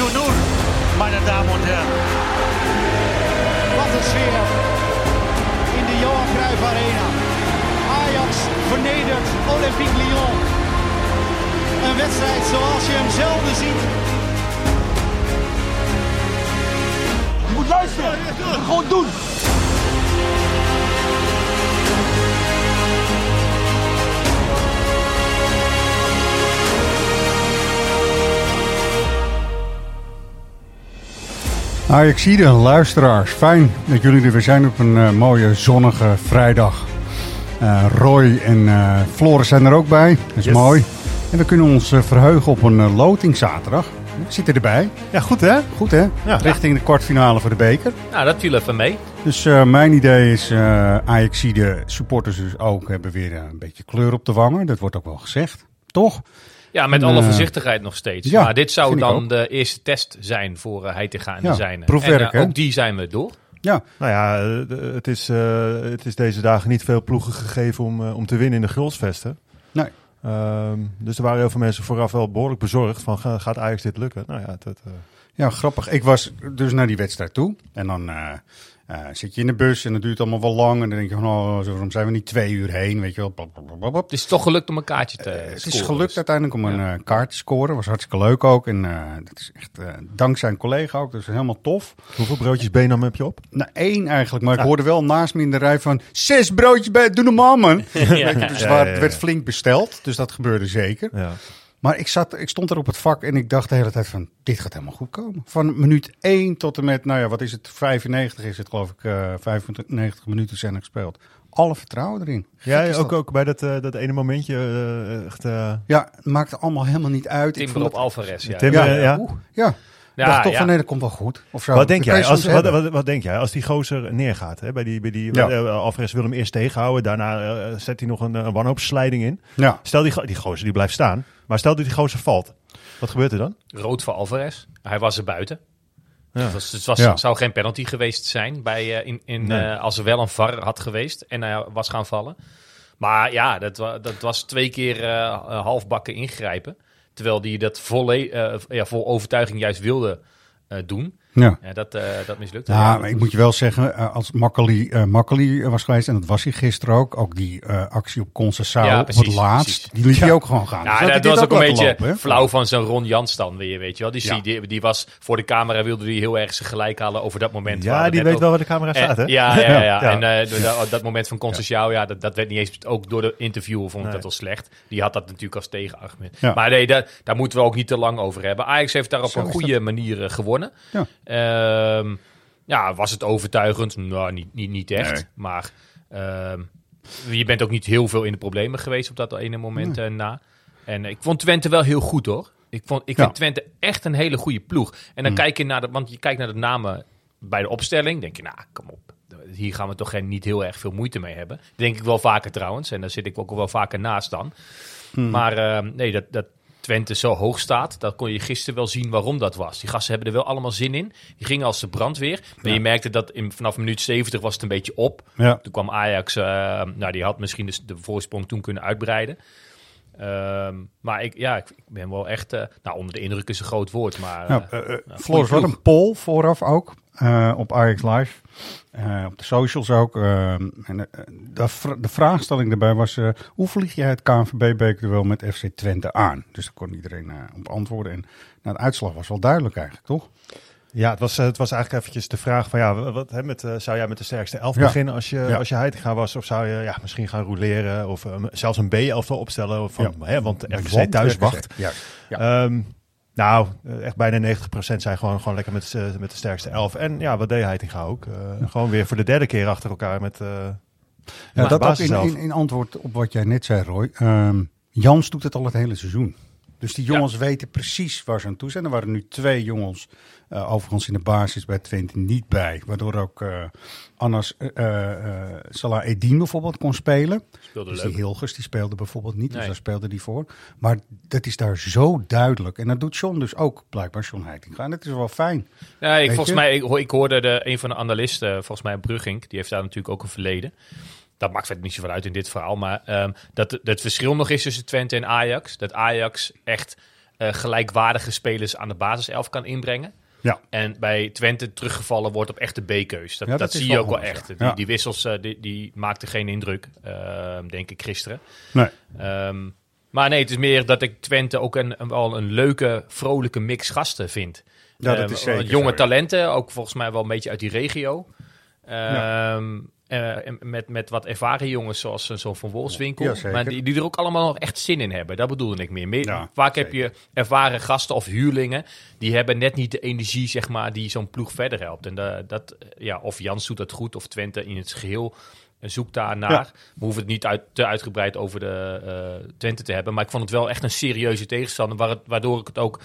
4 0 meine dames en heren. Wat een sfeer in de Johan Cruijff Arena. Ajax vernedert Olympique Lyon. Een wedstrijd zoals je hem zelden ziet. Je moet luisteren. Gewoon doen. Ajaxide, luisteraars, fijn dat jullie er weer zijn op een eh, mooie zonnige vrijdag. Eh, Roy en Floris zijn er ook bij, dat is Yes. mooi. En we kunnen ons verheugen op een eh, loting zaterdag. We zitten erbij, Ja, goed hè? goed hè? Ja. Richting de kwartfinale voor de beker. Nou, dat viel even mee. Dus mijn idee is, Ajaxide supporters dus ook hebben weer een beetje kleur op de wangen. Dat wordt ook wel gezegd, toch? Ja, met En, alle eh, voorzichtigheid nog steeds. ja, maar dit zou dan de eerste test zijn voor uh, Heitinga en Ja, de zijne. proefwerk, en eh, hè? ook die zijn we door. Ja, Nou ja, eh, het is, eh, het is deze dagen niet veel ploegen gegeven om, eh, om te winnen in de Grolsvesten. nee. Ehm, dus er waren heel veel mensen vooraf wel behoorlijk bezorgd van ga- gaat Ajax dit lukken? Nou ja, dat, eh, Ja, grappig. Ik was dus naar die wedstrijd toe. En dan eh, eh, zit je in de bus en dat duurt allemaal wel lang. En dan denk je van, oh, zo, waarom zijn we niet twee uur heen? Weet je wel. Het is toch gelukt om een kaartje te Eh, het is scoren, gelukt dus. uiteindelijk om een eh, kaart te scoren. Was hartstikke leuk ook. En eh, dat is echt eh, dankzij een collega ook. Dat is helemaal tof. hoeveel broodjes Benam heb je op? Nou, één eigenlijk. Maar ik hoorde wel naast me in de rij van... Zes broodjes bij, doe normaal man. Dus Ja, waar- ja, het werd flink besteld. Dus dat gebeurde zeker. Ja. Maar ik, zat, ik stond er op het vak en ik dacht de hele tijd van, dit gaat helemaal goed komen. Van minuut 1 tot en met, nou ja, wat is het, 95 is het geloof ik, eh 95 minuten zijn er gespeeld. Alle vertrouwen erin. Ja, Gek is ook, dat. ook bij dat, eh, dat ene momentje. eh, echt, eh, Ja, het maakte allemaal helemaal niet uit. Ik Timber vond op het- Alvarez, ja. Timber, ja, ja. ja. oeh, ja. Ja, dacht toch ja. van, nee, dat komt wel goed. Of zo. Wat denk, jij als, wat, wat, wat denk jij als die gozer neergaat? Hè? Bij die, bij die, Ja. eh, Alvarez wil hem eerst tegenhouden. Daarna eh, zet hij nog een, een wanhoopsleiding in. Ja, Stel die, die gozer die blijft staan. Maar stel dat die gozer valt. Wat gebeurt er dan? Rood voor Alvarez. Hij was er buiten. Ja. Het, was, het was, Ja. zou geen penalty geweest zijn bij, eh, in, in, Nee. eh, als er wel een VAR had geweest en hij was gaan vallen. Maar ja, dat, dat was twee keer eh, eh, halfbakken ingrijpen. Terwijl hij dat volle, eh, ja, vol overtuiging juist wilde eh, doen. Ja. Ja, dat, eh, dat mislukte. Ja, dat maar ik was- moet je wel zeggen, eh, als Makkeli, eh Makkeli was geweest, en dat was hij gisteren ook, ook die eh, actie op Concessao Ja, op het laatst, precies. die liet hij ook gewoon gaan. Dus Ja, had hij dat was ook een beetje lopen, flauw van zo'n Ron Jans dan weer, weet je wel. Die, die, die was voor de camera, wilde hij heel erg zijn gelijk halen over dat moment. waar Ja, die weet ook- wel waar de camera staat, hè? En- ja, ja, ja, ja. Ja. En eh, dat, dat moment van Concecao, ja, dat, dat werd niet eens ook door de interviewer vond ik Nee. dat wel slecht. Die had dat natuurlijk als tegenargument. Maar nee, daar, daar moeten we ook niet te lang over hebben. Ajax heeft daar op een goede manier gewonnen. Ja. Ehm, ja, was het overtuigend? Nou, niet, niet, niet echt. Nee. Maar ehm, je bent ook niet heel veel in de problemen geweest op dat ene moment eh, na. En ik vond Twente wel heel goed hoor. Ik, vond, ik Ja. vind Twente echt een hele goede ploeg. En dan kijk je naar de, want je kijkt naar de namen bij de opstelling, denk je, nou, kom op. Hier gaan we toch geen, niet heel erg veel moeite mee hebben. Denk ik wel vaker trouwens. En daar zit ik ook wel vaker naast dan. Maar eh, nee, dat, dat Twente zo hoog staat, dat kon je gisteren wel zien waarom dat was. Die gasten hebben er wel allemaal zin in. Die gingen als de brandweer. Maar je merkte dat in, vanaf minuut 70 was het een beetje op. Ja. Toen kwam Ajax, eh, nou die had misschien de, de voorsprong toen kunnen uitbreiden. Ehm, maar ik, ja, ik, ik ben wel echt, eh, nou onder de indruk is een groot woord, maar... Nou, eh, eh, goede Floris, wat een poll vooraf ook op Ajax Live. Op de socials ook. eh, en, de, de vraagstelling daarbij was: hoe vlieg jij het KNVB-bekerduel met FC Twente aan? Dus daar kon iedereen op antwoorden. En nou, de uitslag was wel duidelijk eigenlijk, toch? Ja, het was, eh, het was eigenlijk eventjes de vraag van ja, wat, hè, met, eh, zou jij met de sterkste elf Ja. beginnen als je, Ja. als je Heitinga was? Of zou je ja, misschien gaan roleren of eh, zelfs een B-elftal opstellen? Of van, Ja. hè, want RKC Want thuis RKC, wacht. Ja. Ehm, nou, echt bijna 90% zijn gewoon, gewoon lekker met, met de sterkste elf. En ja, wat deed Heitinga ook? Gewoon weer voor de derde keer achter elkaar met... Ja, dat ook in, in, in antwoord op wat jij net zei, Roy. Ehm, Jans doet het al het hele seizoen. Dus die jongens weten precies waar ze aan toe zijn. Er waren nu twee jongens, eh, overigens in de basis bij Twente, niet bij. Waardoor ook Anas eh, eh, eh, Salah Edin bijvoorbeeld kon spelen. Speelde Dus leuk. die Hilgers, die speelde bijvoorbeeld niet. Dus daar speelde die voor. Maar dat is daar zo duidelijk. En dat doet John dus ook, blijkbaar John Heitinga. En dat is wel fijn. Ja, ik, Weet volgens je? mij, ik, ho- ik hoorde de, een van de analisten, volgens mij Brugink, die heeft daar natuurlijk ook een verleden. dat maakt verder niet zoveel uit in dit verhaal. Maar ehm, dat dat het verschil nog is tussen Twente en Ajax. Dat Ajax echt gelijkwaardige spelers aan de basiself kan inbrengen. Ja. En bij Twente teruggevallen wordt op echte B-keus. Dat, Ja, dat, dat is zie je ook wel echt. Die, wissels eh, die, die maakten geen indruk, ehm, denk ik, gisteren. Nee. Ehm, maar nee, het is meer dat ik Twente ook een, wel een leuke, vrolijke mix gasten vind. Ja, dat Ehm, is zeker Jonge zo, talenten, ook volgens mij wel een beetje uit die regio. Ehm, eh, met, met wat ervaren jongens zoals eh, zo'n Van Wolfswinkel. Ja, maar die, die er ook allemaal nog echt zin in hebben. Dat bedoelde ik meer. meer Ja, vaak heb je ervaren gasten of huurlingen. Die hebben net niet de energie zeg maar, die zo'n ploeg verder helpt. En da- dat, eh, ja, of Jans doet dat goed of Twente in het geheel eh, zoekt daar naar. Ja. We hoeven het niet uit, te uitgebreid over de eh, Twente te hebben. Maar ik vond het wel echt een serieuze tegenstander. Waar het, waardoor ik het ook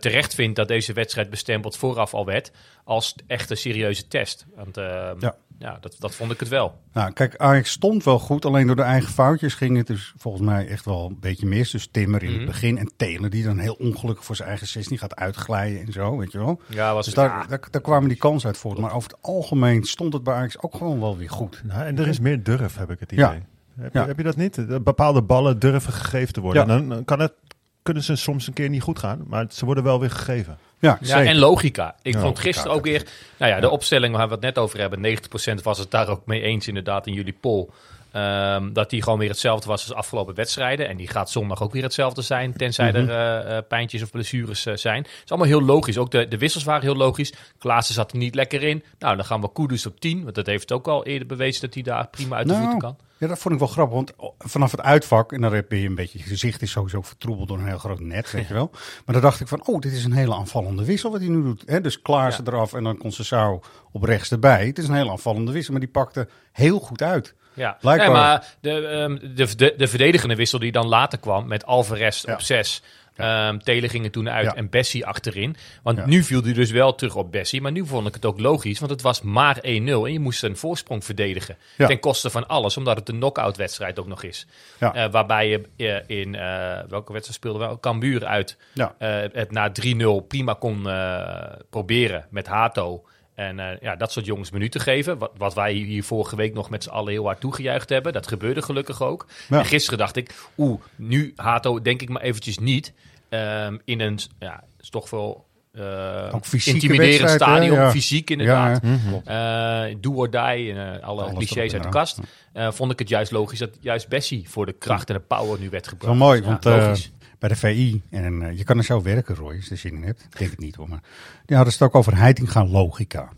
terecht vind dat deze wedstrijd bestempeld vooraf al werd. Als echt een serieuze test. Want Ja. Ja, dat, dat vond ik het wel. Nou, kijk, Ajax stond wel goed. Alleen door de eigen foutjes ging het dus volgens mij echt wel een beetje mis. Dus Timmer in Mhm. het begin en Telen die dan heel ongelukkig voor zijn eigen 16 gaat uitglijden en zo, weet je wel. Ja, was Dus daar, daar, daar kwamen die kansen uit voort. Maar over het algemeen stond het bij Ajax ook gewoon wel weer goed. Nou, en er is meer durf, heb ik het idee. Ja. Heb, je, heb je dat niet? Dat Bepaalde ballen durven gegeven te worden. Ja. Dan kan het, kunnen ze soms een keer niet goed gaan, maar ze worden wel weer gegeven. Ja, en logica. Ik Ja, vond logica, gisteren ook weer... Nou ja, de opstelling waar we het net over hebben. 90% was het daar ook mee eens inderdaad in jullie poll. Ehm, dat die gewoon weer hetzelfde was als afgelopen wedstrijden. En die gaat zondag ook weer hetzelfde zijn. Tenzij Mhm. er eh, pijntjes of blessures eh, zijn. Het is allemaal heel logisch. Ook de, de wissels waren heel logisch. Klaassen zat er niet lekker in. Nou, dan gaan we Kudus op 10. Want dat heeft ook al eerder bewezen dat hij daar prima uit de voeten kan. ja, dat vond ik wel grappig. Want vanaf het uitvak, en dan heb je een beetje, je gezicht is sowieso vertroebeld door een heel groot net, weet je wel. Maar dan dacht ik van, oh, dit is een hele aanvallende wissel wat hij nu doet. Dus Klaassen Ja. eraf en dan Conceição op rechts erbij. Het is een hele aanvallende wissel, maar die pakte heel goed uit. Ja, Blijkbaar. Nee, maar de, ehm, de, de, de verdedigende wissel die dan later kwam met Alvarez Ja. op 6. Ehm Telen ging er toen uit Ja. en Bessie achterin. Want Ja. nu viel hij dus wel terug op Bessie. Maar nu vond ik het ook logisch, want het was maar 1-0. En je moest een voorsprong verdedigen. Ja. Ten koste van alles, omdat het een knock-out wedstrijd ook nog is. Ja. Eh, waarbij je eh, in, eh, welke wedstrijd speelde wel? Cambuur uit. Het na 3-0 prima kon proberen met Hato. En eh, ja, dat soort jongens minuten geven. Wat, wat wij hier vorige week nog met z'n allen heel hard toegejuicht hebben. Dat gebeurde gelukkig ook. Ja. En gisteren dacht ik, oeh, nu Hato denk ik maar eventjes niet. ehm, in een, ja, is toch wel... Ook fysieke intimiderend stadion, Ja. fysiek inderdaad. Ja? Klopt. Eh, do or die, en, alle clichés uit de kast. Vond ik het juist logisch dat juist Bessie voor de kracht en de power nu werd gebracht. Wel mooi, want. Bij de VI, en eh, je kan er zo werken, Roy, als je er zin in hebt. Ik denk het niet hoor, maar die hadden het ook over heitinga logica.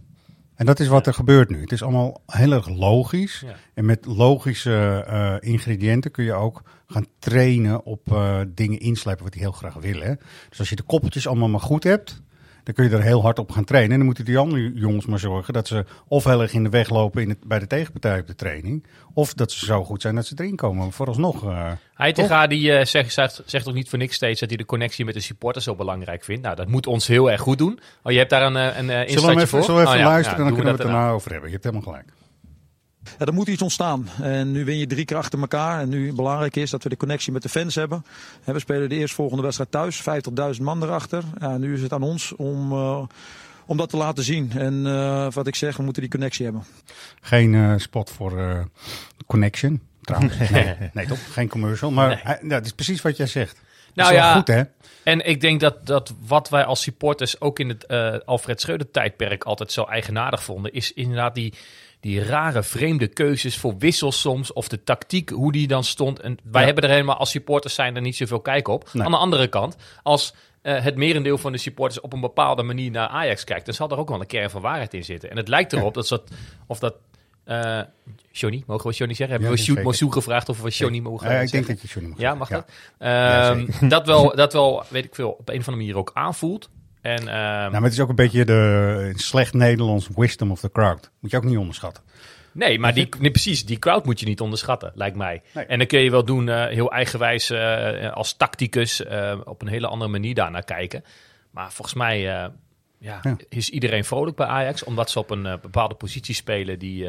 En dat is wat er gebeurt nu. Het is allemaal heel erg logisch. Ja. En met logische eh, ingrediënten kun je ook gaan trainen op eh, dingen inslijpen wat die heel graag willen. Hè. Dus als je de koppeltjes allemaal maar goed hebt, dan kun je er heel hard op gaan trainen. En dan moeten die andere jongens maar zorgen dat ze of heel erg in de weg lopen in het, bij de tegenpartij op de training. Of dat ze zo goed zijn dat ze erin komen. Vooralsnog. eh Heitinga die eh, zegt, zegt, zegt ook niet voor niks steeds dat hij de connectie met de supporters zo belangrijk vindt. Nou, dat moet ons heel erg goed doen. Oh, je hebt daar een, eh, een Zullen we even, voor? zullen we even Oh, ja, luisteren ja, en dan kunnen we het daarna over hebben. Je hebt helemaal gelijk. Ja, er moet iets ontstaan. En nu win je drie keer achter elkaar. En nu belangrijk is dat we de connectie met de fans hebben. En we spelen de eerstvolgende wedstrijd thuis. 50.000 man erachter. Ja, nu is het aan ons om, eh, om dat te laten zien. En eh, wat ik zeg, we moeten die connectie hebben. Geen eh, spot voor eh, Connection. Trouwens, nee, nee toch? Geen commercial. Maar Nee. het is precies wat jij zegt. Dat Nou is wel ja, goed hè? En ik denk dat, dat wat wij als supporters ook in het eh, Alfred Schreuder tijdperk altijd zo eigenaardig vonden, is inderdaad die, die rare vreemde keuzes voor wissels soms, of de tactiek, hoe die dan stond. En wij Ja. hebben er helemaal als supporters zijn er niet zoveel kijk op. Nee. Aan de andere kant, als eh, het merendeel van de supporters op een bepaalde manier naar Ajax kijkt, dan zal er ook wel een kern van waarheid in zitten. En het lijkt erop dat dat, of dat... eh Johnny, mogen we Johnny zeggen? Hebben Ja, we zeker. Mosou gevraagd of we Johnny mogen ik denk dat je Johnny mag Ja, mag dat? Ja, Ehm, dat, wel, dat wel, weet ik veel, op een of andere manier ook aanvoelt. En ehm, Nou, maar het is ook een beetje de slecht Nederlands wisdom of the crowd. Moet je ook niet onderschatten. nee, maar die, nee, precies, die crowd moet je niet onderschatten, lijkt mij. Nee. En dan kun je wel doen, eh, heel eigenwijs eh, als tacticus, eh, op een hele andere manier daarnaar kijken. Maar volgens mij ja, Ja. is iedereen vrolijk bij Ajax, omdat ze op een bepaalde positie spelen die,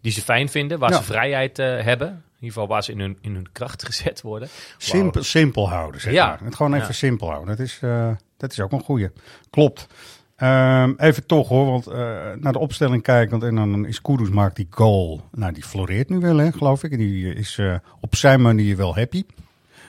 die ze fijn vinden, waar Ja. ze vrijheid hebben. In ieder geval waar ze in hun, in hun kracht gezet worden. Simpel, simpel houden, zeg Ja. maar. Het gewoon even simpel houden. Dat is, dat is ook een goeie. Klopt. Ehm, even toch hoor, want eh, naar de opstelling kijkend en dan is Kudus maakt die goal. Nou, die floreert nu wel, hè, geloof ik. En die is eh, op zijn manier wel happy. Ik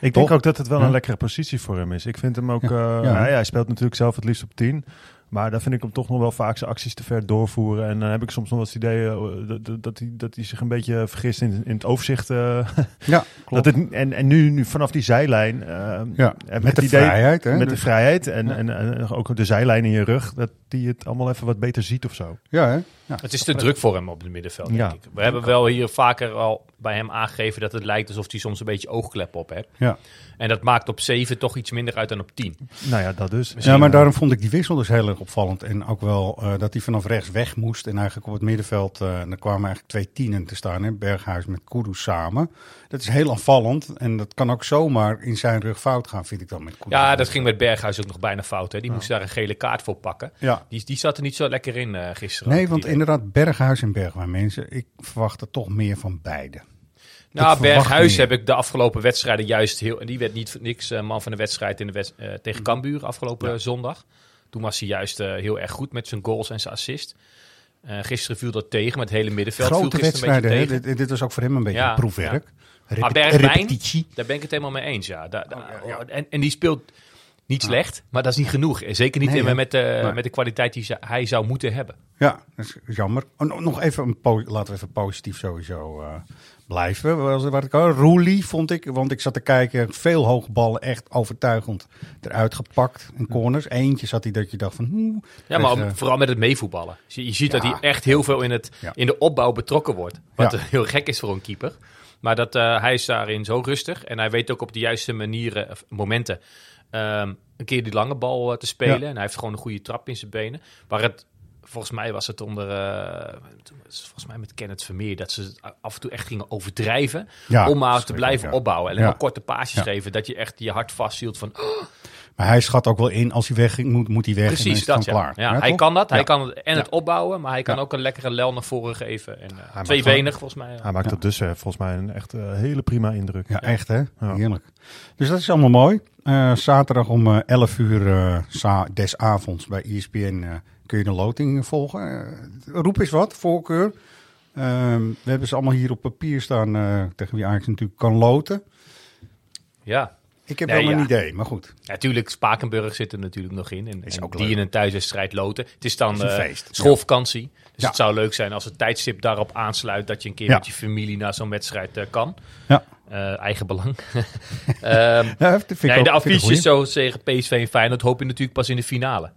Toch? denk ook dat het wel Ja. een lekkere positie voor hem is. Ik vind hem ook... Ja. eh, Ja. nou ja, hij speelt natuurlijk zelf het liefst op 10. Maar dan vind ik hem toch nog wel vaak zijn acties te ver doorvoeren. En dan heb ik soms nog wel eens het idee eh, dat, hij, dat hij zich een beetje vergist in, in het overzicht. eh, Ja, klopt. dat het, en, en nu, nu vanaf die zijlijn... eh, ja, ik met de idee- vrijheid. Hè? Met de Dus- vrijheid en, Ja. en, en ook de zijlijn in je rug, dat die het allemaal even wat beter ziet of zo. ja, hè? Ja. Het is te druk voor hem op het middenveld, denk Ja. ik. We hebben wel hier vaker al bij hem aangegeven dat het lijkt alsof hij soms een beetje oogklep op heeft. Ja. En dat maakt op 7 toch iets minder uit dan op 10. Nou ja, dat dus. ja, maar daarom vond ik die wissel dus heel erg opvallend. En ook wel eh, dat hij vanaf rechts weg moest. En eigenlijk op het middenveld, eh er kwamen eigenlijk twee tienen te staan. Hè? Berghuis met Kudus samen. Dat is heel aanvallend. En dat kan ook zomaar in zijn rug fout gaan, vind ik dan met Kudus. Ja, dat ging met Berghuis ook nog bijna fout. Hè. Die moest daar een gele kaart voor pakken. Ja. Die, die zat er niet zo lekker in eh, gisteren. Nee, want die- inderdaad, Berghuis en Bergwijn mensen, ik verwacht er toch meer van beide. Nou, Berghuis meer. heb ik de afgelopen wedstrijden juist heel... En die werd niet voor niks eh, man van de wedstrijd in de wed- eh, tegen Cambuur afgelopen zondag. Toen was hij juist eh, heel erg goed met zijn goals en zijn assist. Gisteren viel dat tegen, met het hele middenveld Grote wedstrijden, hè? Dit, dit was ook voor hem een beetje Ja, een proefwerk. Repe- Maar Bergwijn, repetitie. daar ben ik het helemaal mee eens, ja. Daar- daar- Oh, ja, ja. En, en die speelt niet slecht, maar dat is niet genoeg. En Zeker niet Nee, met, de, Nee. met de kwaliteit die hij zou moeten hebben. Ja, dat is jammer. Oh, no- nog even een po- laten we even positief sowieso eh, blijven. Wat ik al- Roelie vond ik, want ik zat te kijken, veel hoge ballen echt overtuigend eruit gepakt in corners. Eentje zat hij dat je dacht van, hmm, Ja, maar dus, eh, vooral met het meevoetballen. Je, je ziet dat hij echt heel veel in, het, Ja. in de opbouw betrokken wordt. Wat heel gek is voor een keeper. Maar dat, eh, hij is daarin zo rustig. En hij weet ook op de juiste manieren, of momenten, ehm, een keer die lange bal eh, te spelen. Ja. En hij heeft gewoon een goede trap in zijn benen. Maar het, volgens mij was het onder, eh, volgens mij met Kenneth Vermeer, dat ze het af en toe echt gingen overdrijven. Ja, om maar te blijven ja. opbouwen. Ja. maar korte paasjes geven. Dat je echt je hart vasthield van, oh, maar hij schat ook wel in, als hij wegging, moet, moet hij weg en dan is Precies, dat ja. klaar. ja Ja, hij toch? kan dat. Hij kan het, en het opbouwen, maar hij kan Ja. ook een lekkere lel naar voren geven. En, uh, tweebenig volgens mij. ja. Hij maakt Ja. tot dusver volgens mij een echt eh, hele prima indruk. Ja, echt hè? Ja. Heerlijk. Dus dat is allemaal mooi. Eh, zaterdag om eh, 11 uur eh, des avonds bij ESPN eh, kun je de loting volgen. Eh, roep eens wat, voorkeur. Ehm, we hebben ze allemaal hier op papier staan eh, tegen wie Ajax natuurlijk kan loten. Ja. Ik heb Nee, wel een ja. idee, maar goed. Natuurlijk, Spakenburg zit er natuurlijk nog in. En, die in een thuiswedstrijd loten. Het is dan Is eh, feest. schoolvakantie. Dus het zou leuk zijn als het tijdstip daarop aansluit... dat je een keer met je familie naar zo'n wedstrijd eh, kan. Ja. Eh, eigen belang. Ehm, Ja, nee, de affiches zo tegen PSV en Feyenoord hoop je natuurlijk pas in de finale.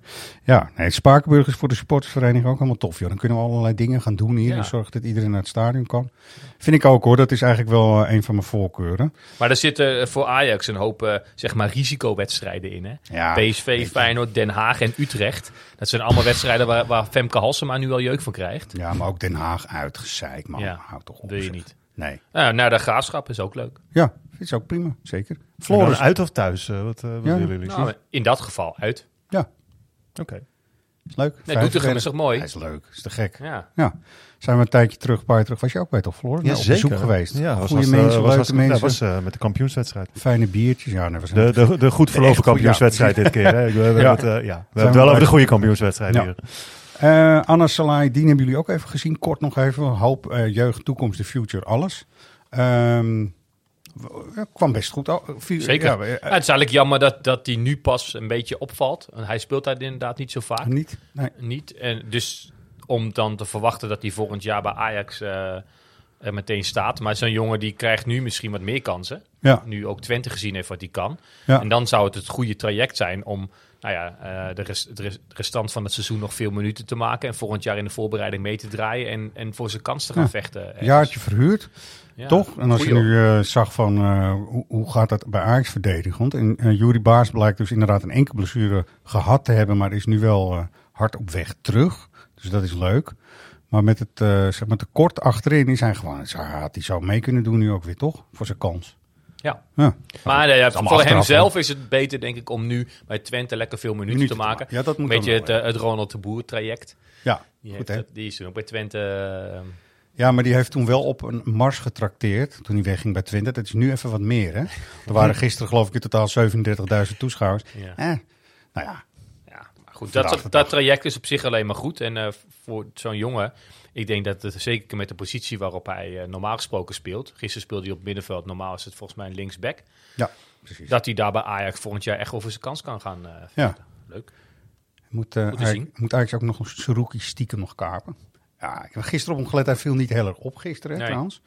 Ja, nee, Spakenburg is voor de supportersvereniging ook helemaal tof. Joh. Dan kunnen we allerlei dingen gaan doen hier. Ja. En zorgen dat iedereen naar het stadion kan. Vind ik ook hoor. Dat is eigenlijk wel eh, een van mijn voorkeuren. Maar er zitten eh, voor Ajax een hoop zeg maar risicowedstrijden in. Hè? Ja, PSV, Feyenoord, Den Haag en Utrecht. Dat zijn allemaal wedstrijden waar, waar Femke Halsema nu al jeuk van krijgt. Ja, maar ook Den Haag uitgezeik, man. Ja, Houd toch op. wil je zeg. niet. Nee. Nou, naar de graafschap is ook leuk. Ja, ik ook prima. Zeker. Floris uit of thuis? eh, wat eh, wat Ja. willen jullie? Nou, in dat geval uit. Ja, Oké. is leuk. Nee, Doetinchem Vijf- is toch mooi? Hij is leuk. Is te gek. Ja. Ja. Zijn we een tijdje terug, een paar jaar terug. Was je ook bij toch, Floris? Nou, op bezoek geweest. Ja, was, Goede was, mensen, was, leuke was, mensen. Dat was eh, met de kampioenswedstrijd. Fijne biertjes. Ja, nee, was De, de, de goed verlopen kampioenswedstrijd dit keer. Hè? We, hebben Ja. het, eh, ja. we hebben het wel over de goede kampioenswedstrijd Ja. hier. Eh, Anna Salai, die hebben jullie ook even gezien. Kort nog even. Hoop, eh, jeugd, toekomst, de future, alles. Ehm, kwam best goed. Oh, vier- Zeker. Ja, Ja, eh, het is eigenlijk jammer dat, dat hij nu pas een beetje opvalt. Hij speelt daar inderdaad niet zo vaak. niet? Nee. Niet. En dus om dan te verwachten dat hij volgend jaar bij Ajax er meteen staat. Maar zo'n jongen die krijgt nu misschien wat meer kansen. Ja, Nu ook Twente gezien heeft wat hij kan. Ja. En dan zou het het goede traject zijn om nou ja, eh, de, rest, de rest- de restant van het seizoen nog veel minuten te maken. En volgend jaar in de voorbereiding mee te draaien. En, en voor zijn kans te gaan Ja. vechten. ergens. jaartje verhuurd. Ja. Toch? En als je nu eh, zag van eh, hoe, hoe gaat dat bij Ajax verdedigend? En uh, Jury Baars blijkt dus inderdaad een enkele blessure gehad te hebben, maar is nu wel hard op weg terug. Dus dat is leuk. Maar met het zeg maar tekort achterin is hij gewoon, had hij zo mee kunnen doen nu ook weer, toch? Voor zijn kans. Ja. Ja, Maar eh, ja, voor achteraf, hemzelf is het beter, denk ik, om nu bij Twente lekker veel minuten, Minuten te maken. Ja, dat moet Een beetje dan het, wel, eh, het Ronald de Boer traject. ja Die, goed heeft, die is toen ook bij Twente. eh, Ja, maar die heeft toen wel op een mars getrakteerd toen hij wegging bij Twente. Dat is nu even wat meer, hè? Er waren gisteren geloof ik in totaal 37.000 toeschouwers. ja. Eh, nou ja, ja, maar goed. Dat, dat traject is op zich alleen maar goed. En eh, voor zo'n jongen, ik denk dat het zeker met de positie waarop hij eh, normaal gesproken speelt. Gisteren speelde hij op middenveld, normaal is het volgens mij een linksback. Ja, precies. Dat hij daar bij Ajax volgend jaar echt over zijn kans kan gaan. eh, Ja. Leuk. Moet, zien. moet eigenlijk ook nog een Saruki stiekem nog kapen. Ja, ik heb gisteren op hem gelet. Hij viel niet heel erg op gisteren, hè, Nee. trouwens.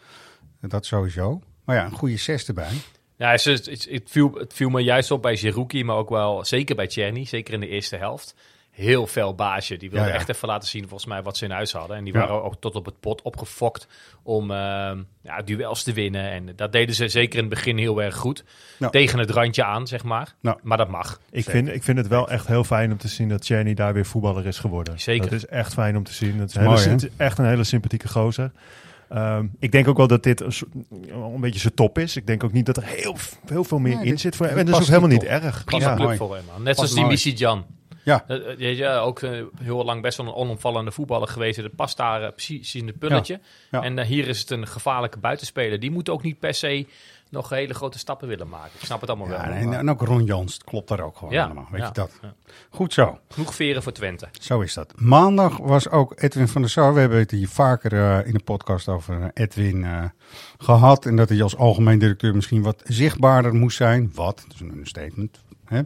Dat sowieso. Maar ja, een goede zes erbij. Ja, het, het, het, viel, het viel me juist op bij Zerouki, maar ook wel zeker bij Czerny, zeker in de eerste helft. Heel veel baasje. Die wilde Ja, ja. echt even laten zien volgens mij wat ze in huis hadden. En die Ja. waren ook tot op het pot opgefokt om ehm, ja, duels te winnen. En dat deden ze zeker in het begin heel erg goed. Tegen het randje aan, zeg maar. Maar dat mag. Ik vind, ik vind het wel echt heel fijn om te zien dat Jenny daar weer voetballer is geworden. Zeker. Dat is echt fijn om te zien. Het is, hele- het echt een hele sympathieke gozer. Ehm, ik denk ook wel dat dit een, soort- een beetje zijn top is. Ik denk ook niet dat er heel, heel veel meer in dit- zit voor hem. En dat is ook helemaal niet niet erg. Prima Ja. club voor hem, man. Net zoals die. Missie Jan. Ja, Eh, eh, weet je, ook eh, heel lang best wel een onomvallende voetballer geweest. Dat past daar eh, precies in het pulletje. Ja. En eh, hier is het een gevaarlijke buitenspeler. Die moet ook niet per se nog hele grote stappen willen maken. Ik snap het allemaal ja wel. en, en ook Ron Jans klopt daar ook gewoon Ja, allemaal. Weet ja, je dat? ja. Goed zo. Genoeg veren voor Twente. Zo is dat. Maandag was ook Edwin van der Sar. We hebben het hier vaker eh, in de podcast over eh, Edwin eh, gehad. En dat hij als algemeen directeur misschien wat zichtbaarder moest zijn. Wat? Dat is een statement. Hè?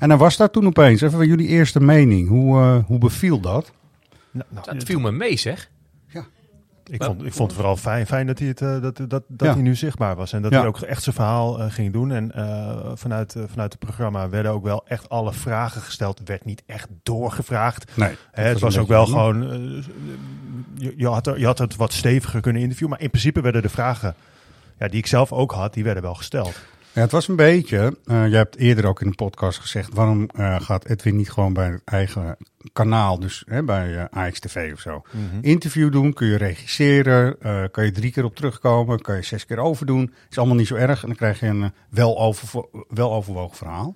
En hij was daar toen opeens. Even jullie eerste mening. Hoe, eh, hoe beviel dat? Nou, nou, Dat viel me mee, zeg. Ik vond, ik vond het vooral fijn, fijn dat, hij, het, eh, dat, dat, dat Ja. hij nu zichtbaar was. En dat Ja. hij ook echt zijn verhaal eh, ging doen. En eh, vanuit, vanuit het programma werden ook wel echt alle vragen gesteld. Er werd niet echt doorgevraagd. Nee. Hè, het was ook wel gewoon... je, je, had er, je had het wat steviger kunnen interviewen. Maar in principe werden de vragen... Ja, die ik zelf ook had, die werden wel gesteld. Ja, het was een beetje. eh je hebt eerder ook in een podcast gezegd. Waarom eh, gaat Edwin niet gewoon bij het eigen kanaal, dus hè, bij eh AX TV of zo, interview doen? Kun je regisseren? kan je drie keer op terugkomen? Kan je zes keer overdoen? Is allemaal niet zo erg. En dan krijg je een wel, over, wel overwogen verhaal.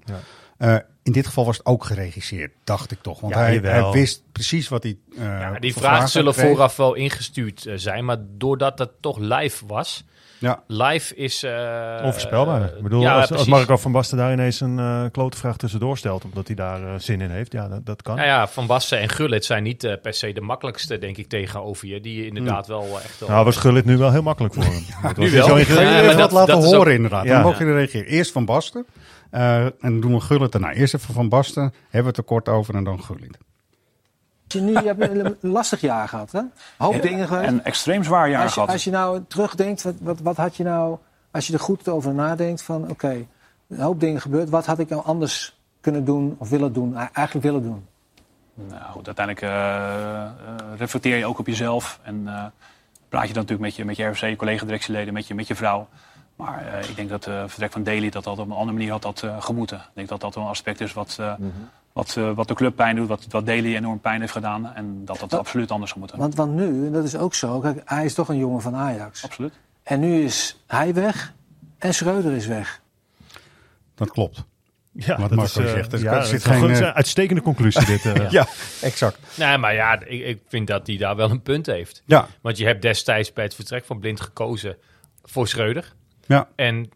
Ja. In dit geval was het ook geregisseerd, dacht ik toch. Want Ja, hij, hij wist precies wat hij. eh, Ja, die vragen zullen kreeg. vooraf wel ingestuurd eh, zijn. Maar doordat het toch live was. Ja, Live is... eh, Onvoorspelbaar. ik bedoel, ja, als, als. Marco van Basten daar ineens een eh klote vraag tussendoor stelt... omdat hij daar zin in heeft, ja, dat, dat kan. Nou ja, Van Basten en Gullit zijn niet per se de makkelijkste, denk ik, tegenover je. Die inderdaad wel eh, echt wel... Nou, was Gullit nu wel heel makkelijk voor hem. Nu wel. zo je dat- laten dat horen ook- inderdaad. Ja. Dan mogen reageren. Eerst Van Basten. Eh, en dan doen we Gullit daarna. Eerst even Van Basten. Hebben we het er kort over en dan Gullit. Je, nu, je hebt een lastig jaar gehad, hè? Een hoop dingen geweest. Een extreem zwaar jaar als, je, gehad. als je nou terugdenkt, wat, wat, wat had je nou... Als je er goed over nadenkt van, oké, een hoop dingen gebeurd. Wat had ik nou anders kunnen doen of willen doen? Eigenlijk willen doen. Nou, goed, uiteindelijk eh, eh, reflecteer je ook op jezelf. En eh, praat je dan natuurlijk met je, met je RFC, collega-directieleden, met je, met je vrouw. Maar eh, ik denk dat het vertrek van Daly dat dat op een andere manier had dat, eh, gemoeten. Ik denk dat dat wel een aspect is wat, eh, wat, eh, wat de club pijn doet, wat, wat Daly enorm pijn heeft gedaan. En dat dat absoluut anders zou moeten. Want, want nu, en dat is ook zo, kijk, hij is toch een jongen van Ajax. Absoluut. En nu is hij weg en Schreuder is weg. Dat klopt. Ja, Wat dat Marco is, eh, zegt. Er ja, zit het is geen, eh, een uitstekende conclusie dit. eh. Ja, exact. Nee, maar ja, ik, ik vind dat hij daar wel een punt heeft. Ja, Want je hebt destijds bij het vertrek van Blind gekozen voor Schreuder. Ja En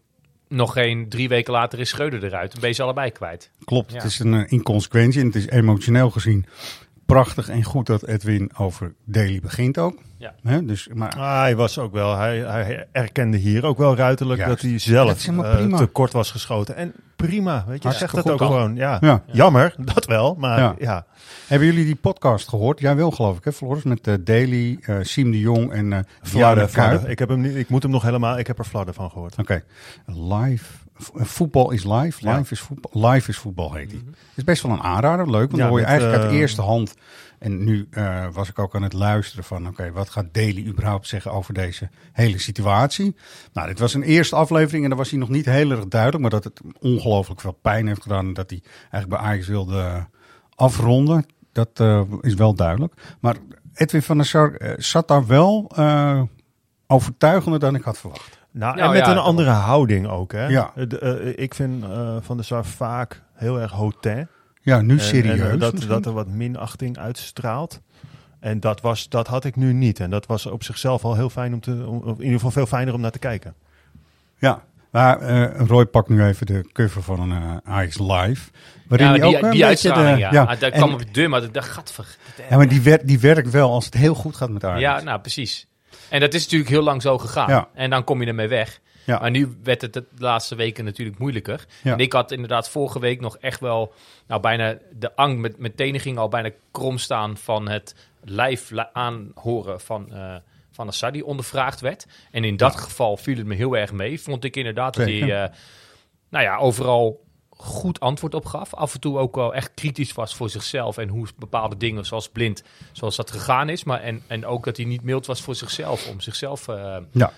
nog geen drie weken later is Schreuder eruit. Dan ben je ze allebei kwijt. klopt. Ja. Het is een eh, inconsequentie en het is emotioneel gezien prachtig en goed dat Edwin over Daly begint ook. Ja. Hè, dus, maar Ah, hij was ook wel, hij, hij erkende hier ook wel ruiterlijk Juist. dat hij zelf is helemaal eh, prima. te kort was geschoten. En prima, weet je, zegt dat ook gewoon. Ja. Ja. Jammer, dat wel, maar Ja. ja. hebben jullie die podcast gehoord? Jij wel geloof ik hè Floris? Met eh Daly, eh Siem de Jong en eh. Fladder. Ik, heb hem niet, ik moet hem nog helemaal, ik heb er fladder van gehoord. Oké, live. Eh, Voetbal is live. Ja. Live is voetbal. Live is voetbal heet die. is best wel een aanrader. Leuk, want Ja, dan hoor je met, eigenlijk uit eh, eerste hand. En nu eh, was ik ook aan het luisteren van, oké, wat gaat Daly überhaupt zeggen over deze hele situatie? Nou, dit was een eerste aflevering en dan was hij nog niet heel erg duidelijk, maar dat het ongelooflijk veel pijn heeft gedaan en dat hij eigenlijk bij Ajax wilde afronden. Dat is wel duidelijk. Maar Edwin van der Sar zat daar wel overtuigender dan ik had verwacht. Nou, Nou en met ja, een dat- andere houding ook. Hè? Ja. Eh, de- eh, ik vind eh, Van der Sar vaak heel erg hautain. Ja, nu En- serieus. en, dat, dat er wat minachting uitstraalt. En dat, was, dat had ik nu niet. En dat was op zichzelf al heel fijn om te. Om, in ieder geval veel fijner om naar te kijken. Ja, Maar eh, Roy pakt nu even de cover van een eh, Ajax Live. Waarin Ja, die, ook een die beetje uitstraling, de- ja. ja, Ah, Daar en- kwam op de deur, maar dat gadver. ja, maar die, wer- die werkt wel als het heel goed gaat met Ajax. Ja, nou precies. En dat is natuurlijk heel lang zo gegaan. Ja. En dan kom je ermee weg. Ja. Maar nu werd het de laatste weken natuurlijk moeilijker. Ja. En ik had inderdaad vorige week nog echt wel... Nou, bijna de ang met mijn tenen ging al bijna krom staan van het live aanhoren van... eh van Assad die ondervraagd werd. En in dat geval viel het me heel erg mee. Vond ik inderdaad dat hij... eh, nou ja, overal goed antwoord op gaf. Af en toe ook wel echt kritisch was voor zichzelf en hoe bepaalde dingen, zoals blind, zoals dat gegaan is. Maar en, en ook dat hij niet mild was voor zichzelf, om zichzelf... eh, Ja.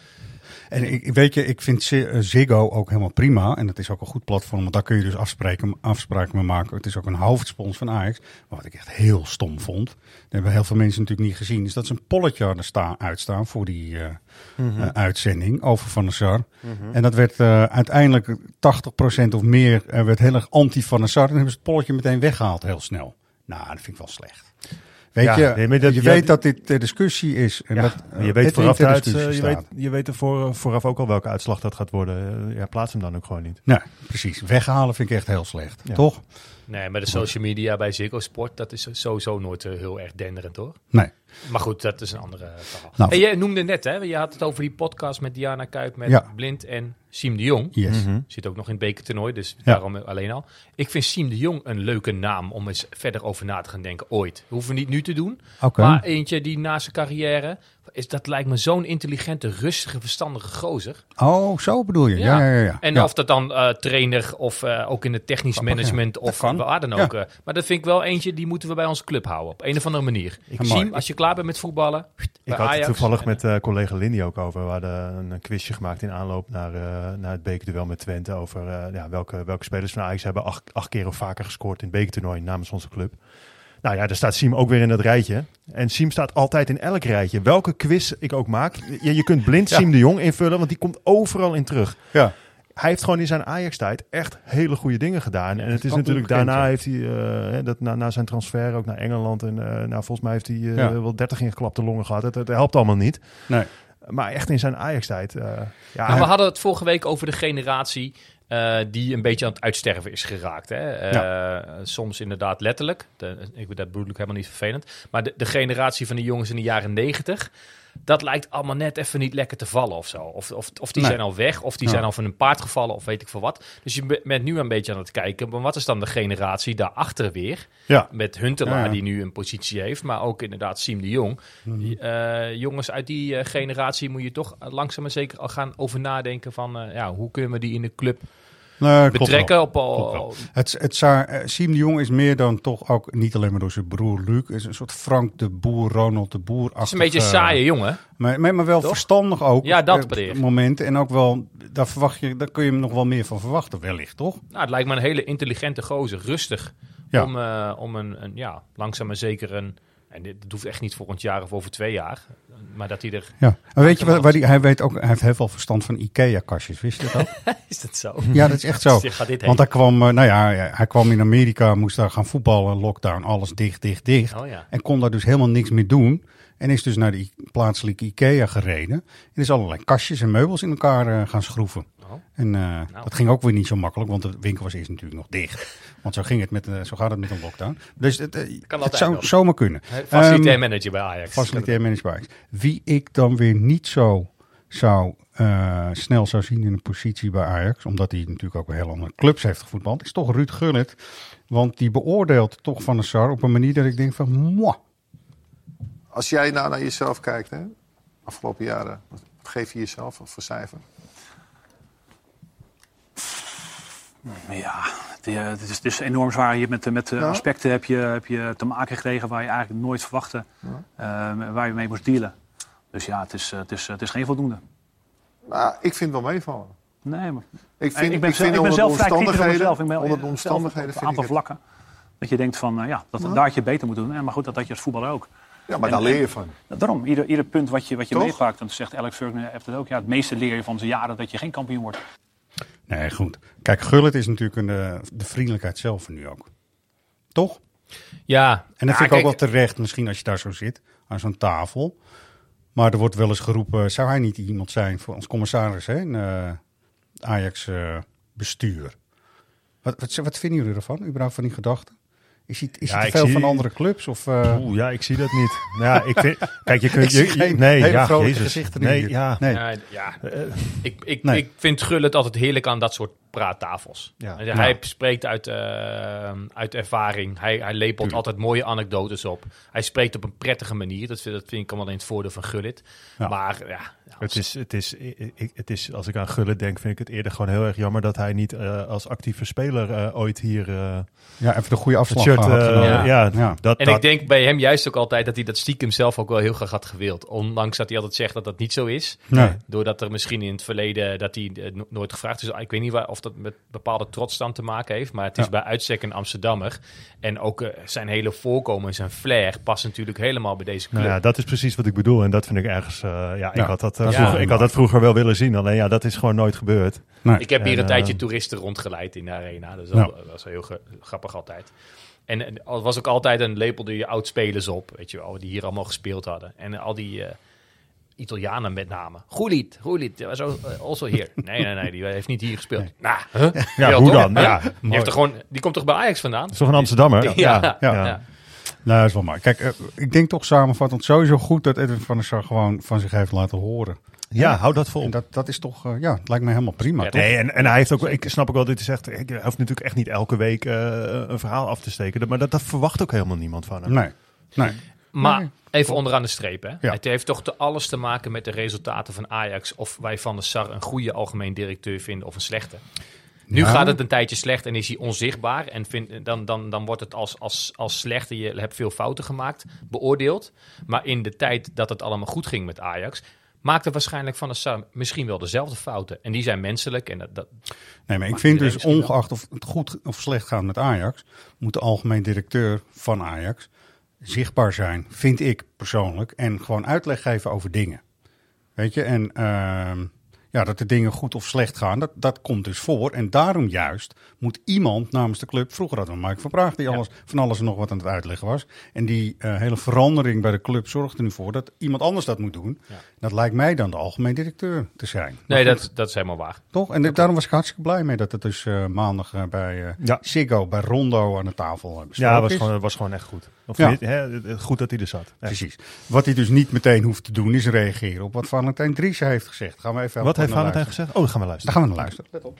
En ik, weet je, ik vind eh, Ziggo ook helemaal prima. En dat is ook een goed platform, want daar kun je dus afspreken, afspraken mee maken. Het is ook een hoofdspons van Ajax. Maar wat ik echt heel stom vond, dat hebben heel veel mensen natuurlijk niet gezien, is dat ze een polletje hadden staan, uitstaan voor die eh, eh, uitzending over Van der Sar. En dat werd uiteindelijk 80% of meer werd heel erg anti Van der Sar. En hebben ze het polletje meteen weggehaald heel snel. Nou, dat vind ik wel slecht. Weet Ja, je, nee, maar dat- je ja, weet dat dit ter discussie is. En Ja, dat, je eh, weet vooraf, de je, weet, je weet er voor, vooraf ook al welke uitslag dat gaat worden. Eh, Ja, plaats hem dan ook gewoon niet. Nee, precies. Weghalen vind ik echt heel slecht. Ja. Toch? nee, maar de social media bij Ziggo Sport, dat is sowieso nooit eh, heel erg denderend hoor. Nee. Maar goed, dat is een andere eh, verhaal. Nou, en jij noemde net, hè, je had het over die podcast met Diana Kuip, met Ja. Blind en Siem de Jong. Yes. Mhm. Zit ook nog in het bekertoernooi, dus daarom alleen al. Ik vind Siem de Jong een leuke naam om eens verder over na te gaan denken. Ooit. Hoeven we niet nu te doen. Maar eentje die na zijn carrière... Is, dat lijkt me zo'n intelligente, rustige, verstandige gozer. Oh, zo bedoel je. Ja, ja, ja. ja. En Ja. of dat dan eh, trainer of eh, ook in het technisch management of kan. waar dan Ja. ook. eh. maar dat vind ik wel eentje, die moeten we bij onze club houden. Op een of andere manier. Ik zie hem, als je klaar bent met voetballen, Ik had het toevallig met eh, collega Lindy ook over. We hadden een, een quizje gemaakt in aanloop naar, eh, naar het bekerduel met Twente. Over eh, ja, welke, welke spelers van Ajax hebben acht, acht keer of vaker gescoord in het bekertoernooi namens onze club. Nou ja, daar staat Siem ook weer in dat rijtje. En Siem staat altijd in elk rijtje. Welke quiz ik ook maak. Je, je kunt blind Ja. Siem de Jong invullen, want die komt overal in terug. Ja. Hij heeft gewoon in zijn Ajax-tijd echt hele goede dingen gedaan. En het is natuurlijk bekend, daarna ja. heeft hij, eh, hè, dat, na, na zijn transfer ook naar Engeland. En eh, nou, volgens mij heeft hij eh, Ja. wel 30 ingeklapte longen gehad. Het, het helpt allemaal niet. Nee. Maar echt in zijn Ajax-tijd. eh, ja, Maar we hadden het vorige week over de generatie eh, die een beetje aan het uitsterven is geraakt. Hè? Eh, Soms inderdaad letterlijk. De, ik, dat bedoel ik helemaal niet vervelend. Maar de, de generatie van die jongens in de jaren negentig... Dat lijkt allemaal net even niet lekker te vallen of zo. Of, of, of die Nee. zijn al weg, of die Ja. zijn al van een paard gevallen, of weet ik veel wat. Dus je be- bent nu een beetje aan het kijken. Maar wat is dan de generatie daarachter weer? Ja. Met Huntelaar, Ja, die nu een positie heeft. Maar ook inderdaad Siem de Jong. Mhm. Eh, jongens uit die eh, generatie moet je toch langzaam maar zeker al gaan over nadenken van... eh, ja, hoe kunnen we die in de club Nee, betrekken? wel. Op al. Het, het zou, eh, Siem de Jong is meer dan toch ook, niet alleen maar door zijn broer Luc, is een soort Frank de Boer, Ronald de Boer. het is een beetje een saaie jongen. Maar, maar, wel Toch? verstandig ook. Ja, dat eh, ik. momenten. En ook wel, daar, verwacht je, daar kun je hem nog wel meer van verwachten, wellicht, toch? Nou, het lijkt me een hele intelligente gozer. Rustig. Ja. Om, eh, om een, een, ja, langzaam maar zeker een... En dit dat hoeft echt niet volgend jaar of over twee jaar. Maar dat hij er... Ja. Maar weet je wat, waar die, hij weet ook, hij heeft heel veel verstand van IKEA-kastjes, wist je dat? Is dat zo? ja, dat is echt zo. Dus. Want hij kwam, eh, nou ja, hij kwam in Amerika, moest daar gaan voetballen, lockdown, alles dicht, dicht, dicht. Oh ja. En kon daar dus helemaal niks meer doen. En is dus naar de I- plaatselijke IKEA gereden. En is allerlei kastjes en meubels in elkaar eh, gaan schroeven. Oh. En eh, dat ging ook weer niet zo makkelijk, want de winkel was eerst natuurlijk nog dicht. Want zo, ging het met, eh, zo gaat het met een lockdown. Dus het, eh, het zou nog. zomaar kunnen. Facilitair Ehm, manager bij Ajax. Facilitair manager bij Ajax. Wie ik dan weer niet zo zou, snel zou zien in een positie bij Ajax, omdat hij natuurlijk ook bij heel andere clubs heeft gevoetbald, is toch Ruud Gullit. Want die beoordeelt toch Van der Sar op een manier dat ik denk van, mwah. Als jij nou naar jezelf kijkt, hè, afgelopen jaren, wat geef je jezelf voor cijfer? Ja, het, eh, is, het is enorm zwaar. Hier met, met eh, Ja. aspecten heb je, heb je te maken gekregen waar je eigenlijk nooit verwachtte. eh, waar je mee moest dealen. Dus ja, het is, eh, het is, het is geen voldoende. Nou, ik vind het wel meevallen. Nee, maar Ik vind, ik ben, ik zelf, vind ik ben zelf vrij kritisch op omstandigheden, mezelf. Ik ben onder de omstandigheden op een aantal ik het- vlakken. Dat je denkt van, eh, ja, dat, daar had je beter moeten doen. En, maar goed, dat had je als voetballer ook. Ja, maar En- daar leer je van. Ja, Daarom, ieder, ieder punt wat je, wat je Toch? meepakt. Dan zegt Alex Ferguson heeft het ook. Ja, het meeste leer je van zijn jaren dat je geen kampioen wordt. Nee, goed. Kijk, Gullit is natuurlijk een, eh, de vriendelijkheid zelf nu ook. Toch? Ja. En dat Ja, vind ik ook wel terecht, misschien als je daar zo zit, aan zo'n tafel. Maar er wordt wel eens geroepen, zou hij niet iemand zijn voor ons commissaris? Hè? En, eh, Ajax-bestuur. wat, wat, wat vinden jullie ervan, überhaupt van die gedachten? Is hij, is Ja, te veel zie- van andere clubs? Of, eh, Oeh, ja, ik zie dat niet. Nou ja, ik vind, kijk, je kunt... Je, geen nee, hele ja, vrolijke Jezus. gezichten Nee, hier. ja. Nee. Ja, ja. Ik, ik, Nee. ik vind Gullit altijd heerlijk aan dat soort praattafels. Ja. Hij- Hij spreekt uit, eh, uit ervaring. Hij, hij lepelt altijd mooie anekdotes op. Hij spreekt op een prettige manier. Dat vind, dat vind ik allemaal in het voordeel van Gullit. Ja. Maar ja, Het is, het, is, ik- het is, als ik aan Gullit denk, vind ik het eerder gewoon heel erg jammer dat hij niet eh, als actieve speler eh, ooit hier eh, ja, even de goede afslag shirt... had genomen. ja, Ja. Ja. Dat, En dat, ik denk bij hem juist ook altijd dat hij dat stiekem zelf ook wel heel graag had gewild. Ondanks dat hij altijd zegt dat dat niet zo is. Nee. Doordat er misschien in het verleden dat hij no- nooit gevraagd is. Ik weet niet waar, of dat met bepaalde trots dan te maken heeft. Maar het is Ja. bij uitstek een Amsterdammer. En ook eh, zijn hele voorkomen en zijn flair past natuurlijk helemaal bij deze club. nou ja, dat is precies wat ik bedoel. En dat vind ik ergens... eh, ja, ik, had dat, eh, vroeger, wel ik had dat vroeger wel willen zien. Alleen ja, dat is gewoon nooit gebeurd. Nee. Ik heb hier En, een tijdje toeristen rondgeleid in de arena. Dus Ja. dat was heel ge- grappig altijd. En er was ook altijd een lepelde je oud-spelers op, weet je wel, die hier allemaal gespeeld hadden. En al die eh, Italianen met name. Gullit, Gullit, was ook, eh, also here. Nee, nee, nee, die heeft niet hier gespeeld. Nou, huh? Ja, Wel, hoe toch? dan? Huh? Ja, die, heeft er gewoon, die komt toch bij Ajax vandaan? Is toch een Amsterdammer? Ja, ja. ja. ja. Nou, dat is wel mooi. Kijk, eh, ik denk toch samenvattend sowieso goed dat Edwin van der Sar gewoon van zich heeft laten horen. Ja, hou dat vol. En dat, dat is toch, eh, ja, het lijkt me helemaal prima. Ja, toch? Nee, en, en hij heeft ook, ik snap ook wel dat hij zegt, ik hij hoeft natuurlijk echt niet elke week eh, een verhaal af te steken. Maar dat, dat verwacht ook helemaal niemand van hem. Nee, nee. Maar Nee. even onderaan de streep. Hè? Ja. Het heeft toch te alles te maken met de resultaten van Ajax. Of wij van de SAR een goede algemeen directeur vinden of een slechte. Nu Nou. gaat het een tijdje slecht en is hij onzichtbaar. En vind, dan, dan, dan wordt het als, als, als slecht en je hebt veel fouten gemaakt, beoordeeld. Maar in de tijd dat het allemaal goed ging met Ajax, maakte waarschijnlijk van de SAR misschien wel dezelfde fouten. En die zijn menselijk. En dat, dat, Nee, maar ik vind dus ongeacht of het goed of slecht gaat met Ajax, moet de algemeen directeur van Ajax zichtbaar zijn, vind ik persoonlijk, en gewoon uitleg geven over dingen. Weet je, en ehm, ja, dat de dingen goed of slecht gaan, dat, dat komt dus voor. En daarom juist moet iemand namens de club, vroeger hadden we Mike van Praag, die Ja. alles, van alles en nog wat aan het uitleggen was. En die eh, hele verandering bij de club zorgt er nu voor dat iemand anders dat moet doen. Ja. Dat lijkt mij dan de algemeen directeur te zijn. nee, dat, dat is helemaal waar. toch? En daarom was ik hartstikke blij mee dat het dus eh, maandag eh, bij Ja. Ziggo, bij Rondo aan de tafel uh, Ja, was is. gewoon, was gewoon echt goed. Of Ja. niet, hè, goed dat hij er zat. Echt. Precies. Wat hij dus niet meteen hoeft te doen, is reageren op wat Valentijn Driessen heeft gezegd. Gaan we even Wat heeft Valentijn luisteren. gezegd? Oh, dan gaan we Daar luisteren. gaan we naar luisteren. Let op.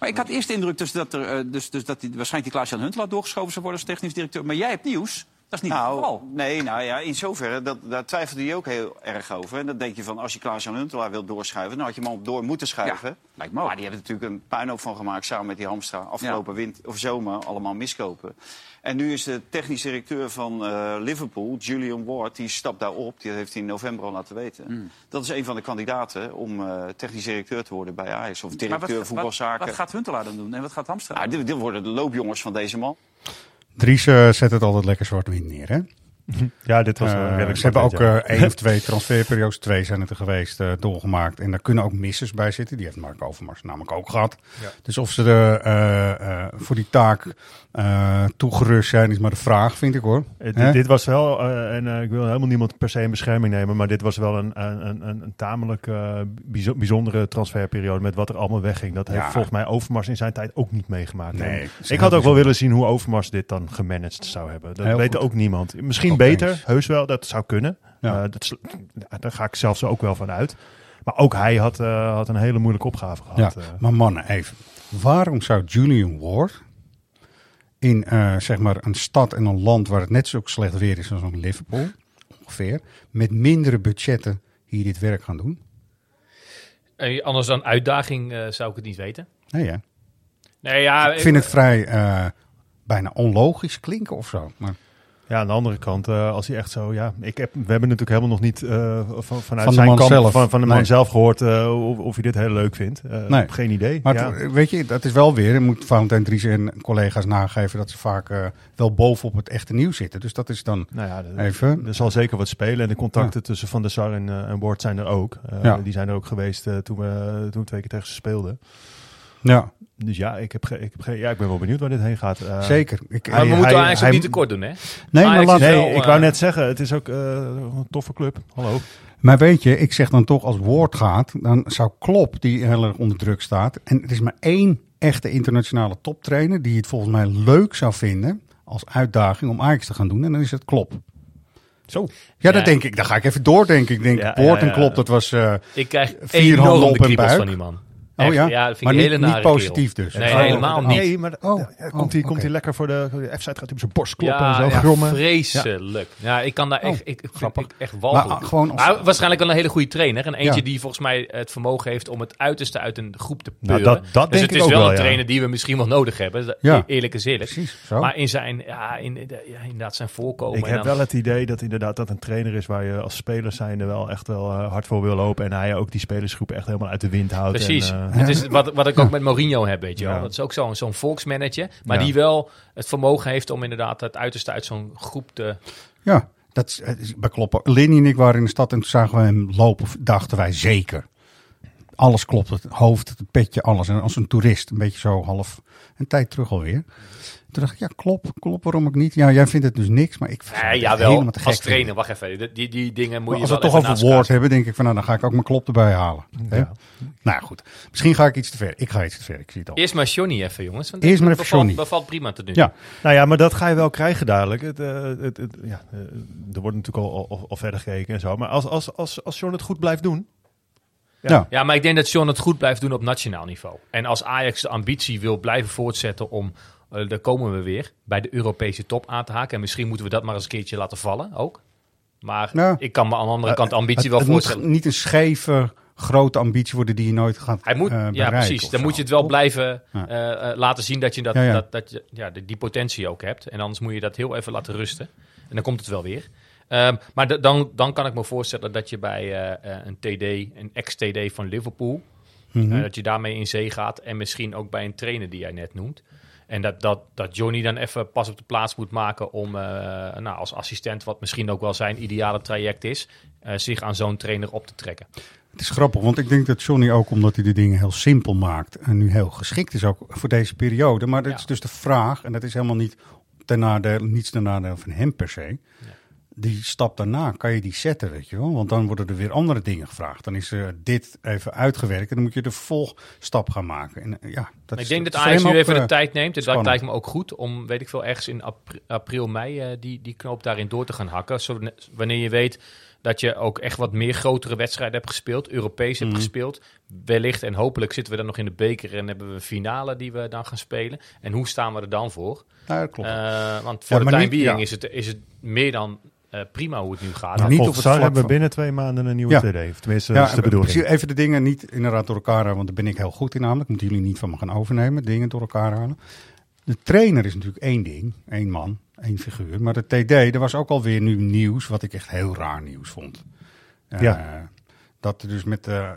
Maar ik had eerst de indruk dus dat, er, eh, dus, dus dat die, waarschijnlijk die Klaas-Jan Huntelaar doorgeschoven zou worden als technisch directeur. Maar jij hebt nieuws. Dat is niet Nou, geval. nee, nou ja, in zoverre, dat, daar twijfelde hij ook heel erg over. En dan denk je van, als je Klaas-Jan Huntelaar wilt doorschuiven... dan had je hem al door moeten schuiven. Ja, lijkt me ook. Maar die hebben er natuurlijk een puinhoop van gemaakt... samen met die Hamstra. Afgelopen wind, of zomer allemaal miskopen. En nu is de technisch directeur van eh, Liverpool, Julian Ward... die stapt daar op. Die heeft hij in november al laten weten. Hmm. Dat is een van de kandidaten om eh, technisch directeur te worden bij Ajax. Of directeur wat, wat, voetbalzaken. wat gaat Huntelaar dan doen en wat gaat Hamstra Nou, dit, dit worden de loopjongens van deze man. Driessen zet het altijd lekker zwart-wit neer, hè? Ja, dit was Eh, redelijk ze hebben ook eh, één of twee transferperiodes, twee zijn het er geweest, eh, doorgemaakt. En daar kunnen ook missers bij zitten. Die heeft Mark Overmars namelijk ook gehad. Ja. Dus of ze er eh, eh, voor die taak eh, toegerust zijn, is maar de vraag, vind ik hoor. Eh, dit, dit was wel, eh, en ik wil helemaal niemand per se in bescherming nemen, maar dit was wel een, een, een, tamelijk bijzo- bijzondere transferperiode met wat er allemaal wegging. Dat heeft Ja. volgens mij Overmars in zijn tijd ook niet meegemaakt. Nee, ik had ook wel willen zien hoe Overmars dit dan gemanaged zou hebben. Dat Heel weet goed. ook niemand. Misschien Ook beter, eens. heus wel, dat zou kunnen. Ja. Dat, daar ga ik zelfs ook wel van uit. Maar ook hij had, had een hele moeilijke opgave Ja, gehad. eh. maar mannen, even. Waarom zou Julian Ward in eh, zeg maar een stad en een land waar het net zo slecht weer is als een Liverpool, ongeveer, met mindere budgetten hier dit werk gaan doen? Eh, anders dan uitdaging eh, zou ik het niet weten. Nee, hè? Nee, ja, ik vind het vrij bijna onlogisch klinken of zo. Maar Ja, aan de andere kant, eh, als hij echt zo, ja, ik heb, we hebben natuurlijk helemaal nog niet eh, van, vanuit Van zijn kant, zelf. van, van de man Nee. zelf gehoord eh, of, of hij dit heel leuk vindt. Nee. Geen idee. Maar ja. het- weet je, dat is wel weer, moet Valentijn Dries en collega's nageven dat ze vaak wel bovenop het echte nieuws zitten. Dus dat is dan nou ja, er- even. er zal zeker wat spelen. En de contacten tussen Van der Sar en, en Ward zijn er ook. Die zijn er ook geweest toen, we, toen we twee keer tegen ze speelden. Ja, Dus ja, ik, heb ge- ik, heb ja, ik ben wel benieuwd waar dit heen gaat. Eh, zeker. Ik, Maar we moeten hij- eigenlijk hij- ook niet tekort doen, hè? nee, maar laat, Nee, wel, ik eh, wou net zeggen, het is ook eh, een toffe club. Hallo. Maar weet je, ik zeg dan toch als woord gaat, dan zou Klop, die heel erg onder druk staat. En er is maar één echte internationale toptrainer die het volgens mij leuk zou vinden als uitdaging om Ajax te gaan doen. En dan is het Klop. Zo. Ja, dat denk ik. Dan ga ik even doordenken. Ik denk, Ja, Poort ja, en. Klop, dat was eh, Ik krijg vier handen op een buik. van die man. Oh ja? ja, dat vind Maar ik niet- hele niet nare kerel. positief dus. Nee, Oh, helemaal niet. Nee, maar Oh, oh, oh, komt hij komt oké. hij lekker voor de, F-site, gaat hij op zijn borst kloppen Ja, en zo ja, grommen. vreselijk. Ja. ik kan daar echt, ik, ik vind het echt Maar walgelijk. ah, gewoon als- Maar waarschijnlijk wel een hele goede trainer. En eentje Ja. die volgens mij het vermogen heeft om het uiterste uit een groep te Nou, peuren. dat- dat dus denk het ik is ook wel wel, een ja. trainer die we misschien wel nodig hebben. Eerlijk is eerlijk. Precies, zo. Maar in zijn, ja, in, inderdaad zijn voorkomen. Ik en heb dan- wel het idee dat inderdaad dat een trainer is waar je als speler zijnde wel echt wel eh, hard voor wil lopen. En hij ook die spelersgroep echt helemaal uit de wind houdt. Precies. Eh, het is wat, wat ik ook met Mourinho heb, weet je wel. Dat is ook zo'n zo'n volksmanager. Maar die wel het vermogen heeft om inderdaad het uiterste uit zo'n groep te... Ja, dat is bij kloppen. Lenny en ik waren in de stad en toen zagen we hem lopen. Dachten wij zeker. Alles klopt. Het hoofd, het petje, alles. En als een toerist, een beetje zo half een tijd terug alweer. Toen dacht ik, ja, klopt. Klopt, waarom ook niet? Ja, jij vindt het dus niks, maar ik vind Nee, het ja, helemaal wel. te gek Als vinden. trainer, wacht even. Die, die, die dingen moet Maar je als we wel het toch over woord hebben, denk ik van nou, dan ga ik ook mijn klop erbij halen. Ja. Nou ja, goed. Misschien ga ik iets te ver. Ik ga iets te ver. Ik zie het al. Eerst maar Johnny even, jongens. Want Eerst maar even bevalt, Johnny. bevalt prima tot nu. Ja, Nou ja, maar dat ga je wel krijgen dadelijk. Het, eh, het, het- ja, eh, er wordt natuurlijk al, al, al verder gekeken en zo. Maar als, als, als, als John het goed blijft doen. Ja. Ja, maar ik denk dat John het goed blijft doen op nationaal niveau. En als Ajax de ambitie wil blijven voortzetten om, eh daar komen we weer, bij de Europese top aan te haken. En misschien moeten we dat maar eens een keertje laten vallen ook. Maar Ja. ik kan me aan de andere kant de ambitie het, wel het moet voorstellen. niet een scheve, grote ambitie worden die je nooit gaat Hij moet, eh, ja, bereiken precies. of Dan zo. moet je het wel blijven Ja. eh, eh, laten zien dat je, dat, Ja, ja. Dat, dat je ja, die, die potentie ook hebt. En anders moet je dat heel even laten rusten. En dan komt het wel weer. Ehm, maar d- dan, dan kan ik me voorstellen dat je bij eh, eh, een TD, een ex-TD van Liverpool, Mhm. eh, dat je daarmee in zee gaat. En misschien ook bij een trainer die jij net noemt. En dat, dat, dat Johnny dan even pas op de plaats moet maken om nou, als assistent, wat misschien ook wel zijn ideale traject is, zich aan zo'n trainer op te trekken. Het is grappig, want ik denk dat Johnny ook, omdat hij de dingen heel simpel maakt en nu heel geschikt is ook voor deze periode. Maar dat Ja. is dus de vraag, en dat is helemaal niet ten nadeel, niets ten nadeel van hem per se. Die stap daarna, kan je die zetten, weet je wel? Want dan worden er weer andere dingen gevraagd. Dan is er dit even uitgewerkt en dan moet je de volgstap gaan maken. En, eh, ja, dat ik denk dat Ajax nu even de eh, tijd neemt. En dat lijkt me ook goed om, weet ik veel, ergens in apri- april, mei eh, die, die knoop daarin door te gaan hakken. Zo, wanneer je weet dat je ook echt wat meer grotere wedstrijden hebt gespeeld, Europees hebt Mhm. gespeeld. Wellicht en hopelijk zitten we dan nog in de beker en hebben we een finale die we dan gaan spelen. En hoe staan we er dan voor? Dat klopt. Eh, want voor Ja, de time niet- ja. is, het, is het meer dan eh, prima hoe het nu gaat. Maar Nou, niet het Sar vlak hebben van- binnen twee maanden een nieuwe Ja. TD. Of tenminste, Ja, dat is de bedoeling. precies, even de dingen niet inderdaad door elkaar halen, want daar ben ik heel goed in namelijk. Moeten jullie niet van me gaan overnemen, dingen door elkaar halen. De trainer is natuurlijk één ding, één man, één figuur. Maar de TD, er was ook alweer nu nieuws, wat ik echt heel raar nieuws vond. Eh, Ja. Dat er dus met eh,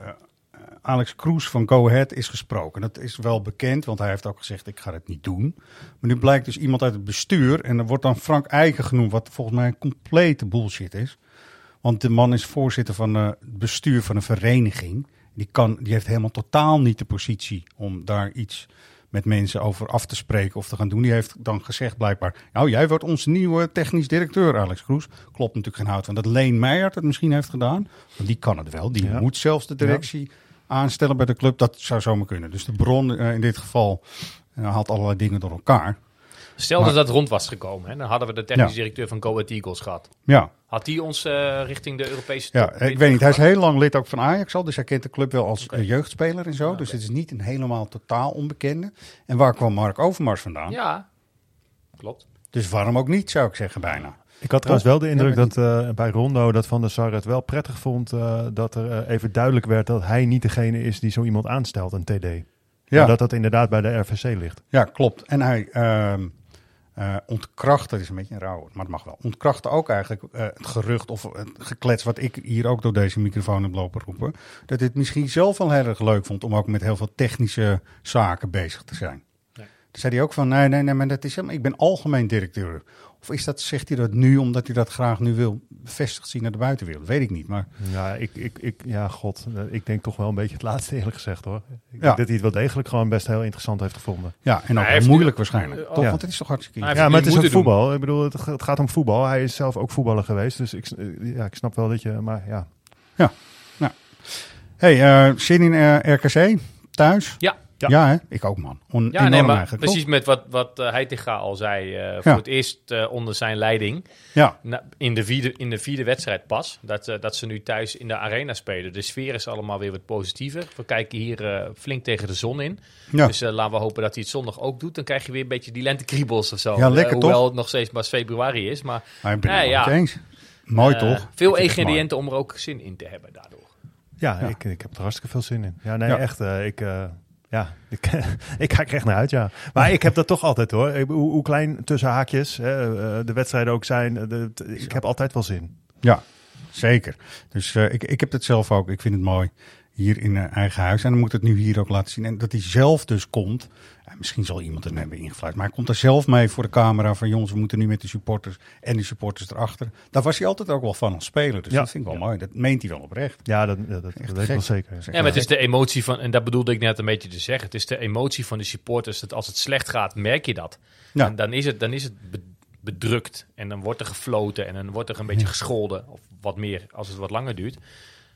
Alex Kroes van Go Ahead is gesproken. Dat is wel bekend, want hij heeft ook gezegd, ik ga het niet doen. Maar nu blijkt dus iemand uit het bestuur, en er wordt dan Frank Eiken genoemd, wat volgens mij een complete bullshit is. Want de man is voorzitter van eh, het bestuur van een vereniging. Die, kan, die heeft helemaal totaal niet de positie om daar iets met mensen over af te spreken of te gaan doen. Die heeft dan gezegd blijkbaar, nou jij wordt onze nieuwe technisch directeur Alex Kroes. Klopt natuurlijk geen hout van dat Leen Meijert het misschien heeft gedaan. Want die kan het wel. Die Ja. moet zelfs de directie aanstellen bij de club. Dat zou zomaar kunnen. Dus de bron eh, in dit geval eh, haalt allerlei dingen door elkaar. Stel dat dat rond was gekomen, hè, dan hadden we de technisch Ja. directeur van Go Ahead Eagles gehad. Ja, Had die ons eh, richting de Europese Ja, ik weet niet. Hij is heel lang lid ook van Ajax al, dus hij kent de club wel als jeugdspeler en zo. Ja, Dus het is niet een helemaal totaal onbekende. En waar kwam Mark Overmars vandaan? Ja, klopt. Dus waarom ook niet, zou ik zeggen bijna. Ik had trouwens wel de indruk Ja, dat eh, bij Rondo dat Van der Sar het wel prettig vond eh, dat er eh, even duidelijk werd dat hij niet degene is die zo iemand aanstelt, een TD. Ja, dat dat inderdaad bij de RVC ligt. ja klopt. En hij ehm eh, ontkracht, dat is een beetje een rauw maar het mag wel. Ontkrachtte ook eigenlijk eh, het gerucht of het geklets wat ik hier ook door deze microfoon heb lopen roepen. Dat hij het misschien zelf wel heel erg leuk vond om ook met heel veel technische zaken bezig te zijn. Nee. Toen zei hij ook van, nee, nee, nee, maar dat is helemaal, ik ben algemeen directeur. Of is dat, zegt hij dat nu omdat hij dat graag nu wil bevestigd zien naar de buitenwereld? Weet ik niet, maar Ja, ik, ik, ik, ja, god, eh, ik denk toch wel een beetje het laatste eerlijk gezegd hoor. Ik Ja. denk dat hij het wel degelijk gewoon best heel interessant heeft gevonden. ja, en ook Hij moeilijk nu- waarschijnlijk. eh, toch? ja. Want het is toch hartstikke ja, Ja, maar het is ook doen. voetbal. Ik bedoel, het, ga- het gaat om voetbal. Hij is zelf ook voetballer geweest. Dus ik, eh, ja, ik snap wel dat je, maar ja. Hey, eh, zin in RKC? Thuis? Ja. Ja, hè? ik ook man. On, Ja, enorm nee, maar eigenlijk, precies toch? met wat, wat eh, Heitinga al zei. eh, voor Ja. het eerst eh, onder zijn leiding. Ja. Na- in, de vierde, in de vierde wedstrijd pas. Dat, dat ze nu thuis in de arena spelen. De sfeer is allemaal weer wat positiever. We kijken hier eh, flink tegen de zon in. Ja. Dus eh, laten we hopen dat hij het zondag ook doet. Dan krijg je weer een beetje die lentekriebels of zo. Ja, lekker, hoewel toch? het nog steeds pas februari is. Maar Maar ik ben het ja. eens. Mooi toch? Veel ingrediënten om er ook zin in te hebben daardoor. Ja, Ja. Ik, ik heb er hartstikke veel zin in. Ja, nee, Ja. echt. eh, ik, eh, ja, ik, ik kijk er echt naar uit, ja. Maar ik heb dat toch altijd, hoor. Hoe, hoe klein tussen haakjes hè, eh, de wedstrijden ook zijn. eh, de- ik heb altijd wel zin. Ja, zeker. Dus eh, ik, ik heb het zelf ook. Ik vind het mooi hier in eh, eigen huis. En dan moet het nu hier ook laten zien. En dat hij zelf dus komt. Misschien zal iemand hem hebben ingefluit. Maar hij komt er zelf mee voor de camera. Van jongens, we moeten nu met de supporters. En de supporters erachter. Daar was hij altijd ook wel van als speler. Dus Ja. dat vind ik wel mooi. Dat meent hij wel oprecht. Ja, dat, dat, dat Echt weet ik wel zeker. Ja, maar het is de emotie van, en dat bedoelde ik net een beetje te zeggen. Het is de emotie van de supporters. Dat als het slecht gaat, merk je dat. Ja. En dan is het, dan is het be- bedrukt. En dan wordt er gefloten. En dan wordt er een beetje gescholden. Of wat meer als het wat langer duurt.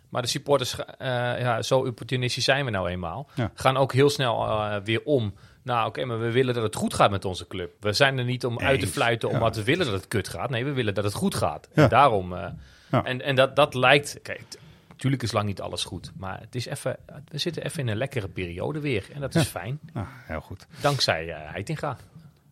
Maar de supporters, eh, ja, zo opportunistisch zijn we nou eenmaal. Ja. Gaan ook heel snel eh, weer om. Nou, oké, maar we willen dat het goed gaat met onze club. We zijn er niet om uit te fluiten ja. omdat we willen dat het kut gaat. Nee, we willen dat het goed gaat. Ja. En daarom. eh, Ja. En, en dat, dat lijkt. Kijk, natuurlijk is lang niet alles goed. Maar het is even, we zitten even in een lekkere periode weer. En dat is fijn. Nou, heel goed. Dankzij eh Heitinga.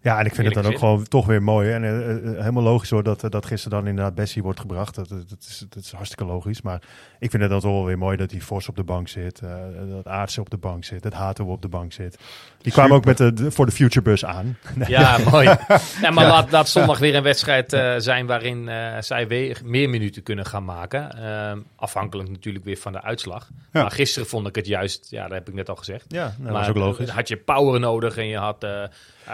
Ja, en ik vind het dan ook gewoon toch weer mooi. En eh, eh, helemaal logisch hoor dat, eh, dat gisteren dan inderdaad Bessie wordt gebracht. Dat, dat, is, dat is hartstikke logisch. Maar ik vind het dan toch wel weer mooi dat die Vos op de bank zit. eh, dat Aartsen op de bank zit. Dat Hato op de bank zit. Die kwamen ook met de, de- voor de Future Bus aan. Ja, mooi. Ja, maar laat, laat zondag weer een wedstrijd eh, zijn waarin eh, zij weer meer minuten kunnen gaan maken. Ehm, afhankelijk natuurlijk weer van de uitslag. Ja. Maar gisteren vond ik het juist, ja, dat heb ik net al gezegd. Ja, nou, dat maar is ook logisch. had je power nodig en je had...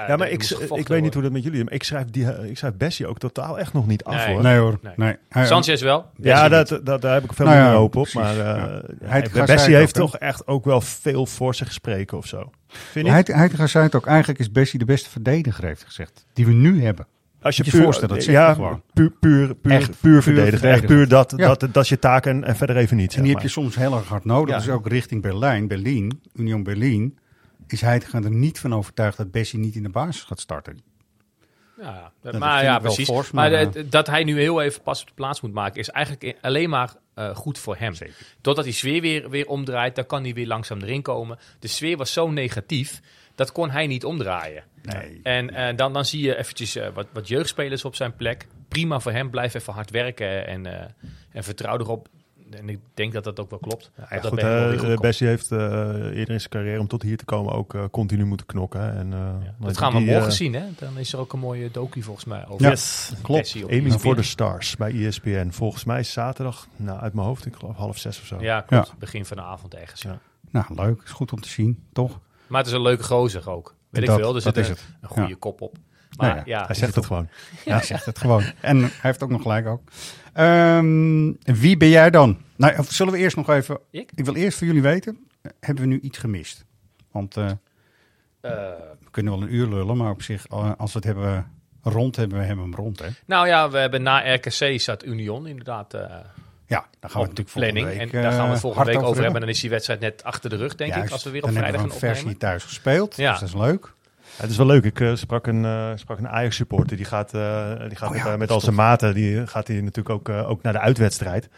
Ja, maar ik, ik weet niet hoe dat met jullie is. Maar ik schrijf, die, eh, ik schrijf Bessie ook totaal echt nog niet af Nee. hoor. Nee hoor. Nee. Sanchez wel. Ja, dat, dat, daar heb ik veel Nou ja, minder hoop op. Maar eh, ja. hij- Hij- hij Bessie heeft toch echt ook wel veel voor zich spreken of zo. Vind? Hij, hij zei het ook. Eigenlijk is Bessie de beste verdediger, heeft hij gezegd. Die we nu hebben. Als je puur, voorstellen, dat ja, gewoon. puur, puur, puur, Echt puur puur verdedigen. Echt puur dat, Ja. dat, dat is je taak en, en verder even niet. En die heb je soms heel erg hard nodig. Ja. Dus ook richting Berlijn, Berlin, Union Berlin. Is hij er niet van overtuigd dat Bessie niet in de basis gaat starten. Ja, Dat maar ja, precies. fors, maar maar, eh, dat hij nu heel even pas op de plaats moet maken, is eigenlijk alleen maar eh, goed voor hem. Totdat die sfeer weer, weer omdraait, dan kan hij weer langzaam erin komen. De sfeer was zo negatief, dat kon hij niet omdraaien. Nee. En eh, dan, dan zie je eventjes wat, wat jeugdspelers op zijn plek. Prima voor hem, blijf even hard werken en, en vertrouw erop. En ik denk dat dat ook wel klopt. Ja, dat goed, wel. Bessie heeft eh, eerder in zijn carrière om tot hier te komen ook eh, continu moeten knokken. En, eh, Ja, dat gaan we die, morgen zien, hè? Dan is er ook een mooie docu volgens mij over Ja, Yes, klopt. Aiming for the Stars bij ESPN. Volgens mij is zaterdag, nou uit mijn hoofd, ik geloof half zes of zo. Ja, klopt. Ja. Begin van de avond ergens. Ja. Nou, leuk. Is goed om te zien, toch? Maar het is een leuke gozer ook. Weet Dat- ik veel. Er dat zit is een, het. een goede Ja. kop op. Maar ja. ja, Hij zegt het gewoon. Ja, hij zegt het gewoon. En hij heeft ook nog gelijk ook. Ehm, wie ben jij dan? Nou, zullen we eerst nog even... Ik? wil eerst van jullie weten, hebben we nu iets gemist? Want eh, eh, we kunnen wel een uur lullen, maar op zich, eh, als we het hebben rond hebben, we hebben hem rond, hè? nou ja, we hebben na RKC staat Union inderdaad Ja, daar gaan we natuurlijk planning. volgende week en daar gaan we het volgende week over hebben. Dan is die wedstrijd net achter de rug, denk ik. Als we weer op Dan vrijdag hebben we een versie thuis gespeeld, Ja. dus dat is leuk. Het is wel leuk. Ik eh, sprak een, eh, sprak een Ajax-supporter. Die gaat, eh, die gaat Oh met, ja, met dat al zijn maten. Die gaat hij natuurlijk ook, ook naar de uitwedstrijd.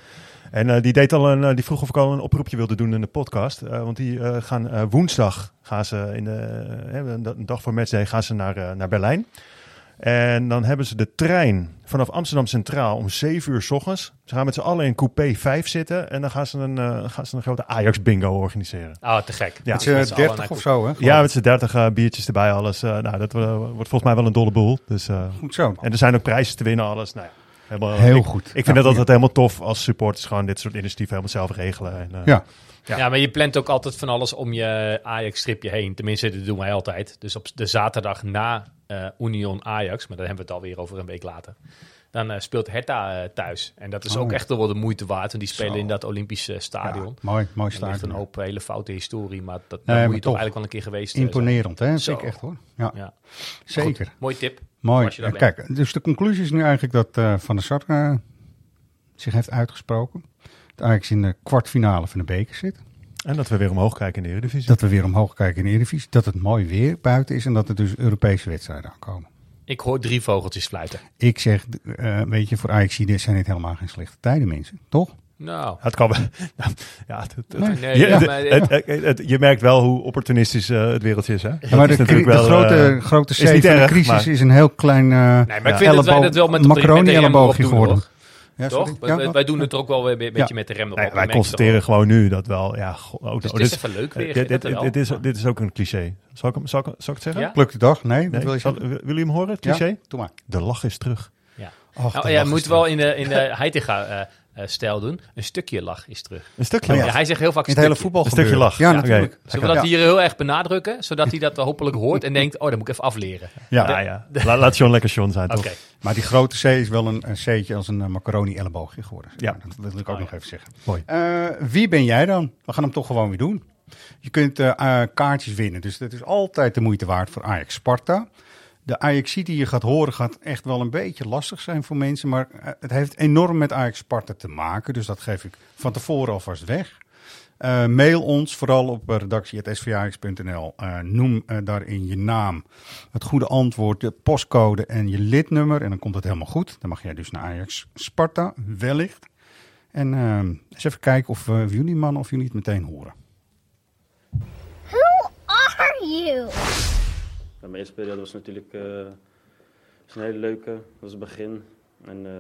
En die, deed al een, die vroeg of ik al een oproepje wilde doen in de podcast. Want die gaan woensdag, gaan ze in de, een da- een dag voor matchday, gaan ze naar, naar Berlijn. En dan hebben ze de trein vanaf Amsterdam Centraal om 7 uur s ochtends. Ze gaan met z'n allen in coupé 5 zitten. En dan gaan ze een, eh, gaan ze een grote Ajax-bingo organiseren. Ah, te gek. Ja. Het Met z'n eh, allen 30 naar of zo, hè? Ja, met z'n 30 eh, biertjes erbij, alles. Eh, nou, dat wordt volgens mij wel een dolle boel. Dus, eh, Goed zo. en er zijn ook prijzen te winnen, alles. Nou ja, helemaal, Heel ik, goed. Ik vind Nou, dat altijd helemaal tof als supporters gewoon dit soort initiatieven helemaal zelf regelen. En, eh, Ja. Ja. Ja. maar je plant ook altijd van alles om je Ajax-stripje heen. Tenminste, dat doen wij altijd. Dus op de zaterdag na eh, Union Ajax, maar dan hebben we het alweer over een week later. Dan eh, speelt Hertha eh, thuis. En dat is Oh. ook echt wel de moeite waard. Want die spelen Zo. in dat Olympische Ja, stadion. mooi, mooi Er stadion. een hoop hele foute historie, maar dat, Nee, daar maar moet je toch eigenlijk wel een keer geweest zijn. Imponerend, hè? Ik echt, hoor. Ja, Ja. zeker. Goed, mooi tip. Mooi. Kijk, dus de conclusie is nu eigenlijk dat Van der Sar zich heeft uitgesproken. Dat Ajax in de kwartfinale van de beker zit. En dat we weer omhoog kijken in de Eredivisie. Dat we weer omhoog kijken in de Eredivisie. Dat het mooi weer buiten is en dat er dus Europese wedstrijden aankomen. Ik hoor drie vogeltjes fluiten. Ik zeg, eh, weet je, voor Ajax zijn dit helemaal geen slechte tijden, mensen. Toch? Nou, Het kan wel. ja, het- het- Nee. Nee, je, ja, het- maar- het- het- het- je merkt wel hoe opportunistisch eh, het wereldje is. Hè? Ja, maar de, natuurlijk de wel, grote, eh, grote C van de crisis maar- is een heel klein uh, Nee, maar ik vind dat wij dat wel met, macaroni-elleboogje doen, geworden. Ja, Toch? Ja, wij- doen het er ook wel weer een beetje Ja. met de rem erop. Wij je constateren gewoon nu dat wel. Ja, ook, Dus oh, het is dit- even leuk weer, je dit, dit, dit, wel. is, dit is ook een cliché. Zal ik, hem, zal ik, zal ik het zeggen? Ja? Pluk de dag? Nee, wat Nee, wil je zal- willen jullie hem horen, het Ja? cliché? Doe maar. De lach is terug. Ja. Och, Nou, ja, moet wel in de, in de Heitinga eh, eh, stijl doen. Een stukje lach is terug. Een stukje Oh, lach. Ja, hij zegt heel vaak In het hele stukje. voetbal Een stukje lach. Ja, Ja, natuurlijk. oké. Zullen we dat hier heel erg benadrukken? Zodat hij dat hopelijk hoort en denkt, oh, dat moet ik even afleren. Ja. Ja, ja. La- laat John lekker John zijn, Oké. toch? Maar die grote C is wel een, een C'tje als een eh, macaroni-elleboogje geworden. zeg Ja. Dat wil ik ook Oh, nog ja. even zeggen. Mooi. Eh, wie ben jij dan? We gaan hem toch gewoon weer doen. Je kunt eh, eh, kaartjes winnen. Dus dat is altijd de moeite waard voor Ajax Sparta. De Ajax die je gaat horen gaat echt wel een beetje lastig zijn voor mensen. Maar eh, het heeft enorm met Ajax Sparta te maken. Dus dat geef ik van tevoren alvast weg. Eh, mail ons vooral op eh, redactie.svajax.nl. Eh noem daarin je naam, het goede antwoord, de postcode en je lidnummer. En dan komt het helemaal goed. Dan mag jij dus naar Ajax Sparta, wellicht. En eh, eens even kijken of eh, jullie man of jullie het meteen horen. Who are you? Ja, mijn eerste periode was natuurlijk eh, was een hele leuke, dat was het begin. En eh,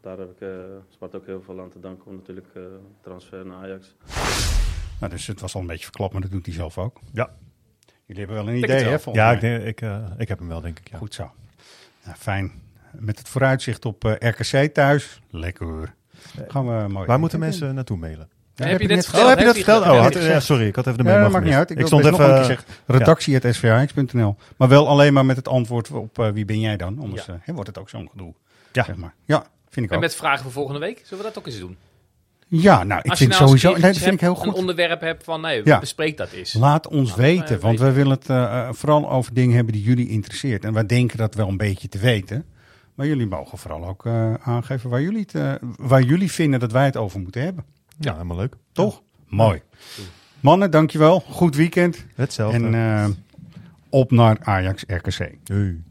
daar heb ik eh Sparta ook heel veel aan te danken om natuurlijk eh, transfer naar Ajax. Nou, dus het was al een beetje verklapt, maar dat doet hij zelf ook. Ja. Jullie hebben wel een idee, hè? Ja, ik, denk, ik, eh, ik heb hem wel, denk ik. Ja. Goed zo. Nou, fijn. Met het vooruitzicht op eh, RKC thuis. Lekker. Gaan we mooi. Waar moeten mensen naartoe mailen? Ja, heb je Oh, heb je dat verteld? Oh, heb had- ja, sorry, ik had even de Ja, mail dat maakt niet uit. Ik, Ik stond best nog een even... Redactie.svhx.nl. Maar wel alleen maar met het antwoord op eh, wie ben jij dan? Anders hè, wordt het ook zo'n gedoe. Ja. Zeg maar. ja, vind ik En ook. met vragen voor volgende week, zullen we dat ook eens doen? Ja, nou, ik Als je vind nou sowieso... een Nee, dat vind ik heel goed. een onderwerp hebt van, nee, Ja. bespreek dat eens. Laat ons Laat weten, want weten. wij willen het eh, vooral over dingen hebben die jullie interesseert. En wij denken dat wel een beetje te weten. Maar jullie mogen vooral ook eh, aangeven waar jullie, het, eh, waar jullie vinden dat wij het over moeten hebben. Ja, helemaal leuk. Toch? Mooi. Mannen, dankjewel. Goed weekend. Hetzelfde. En eh, op naar Ajax RKC. Hey.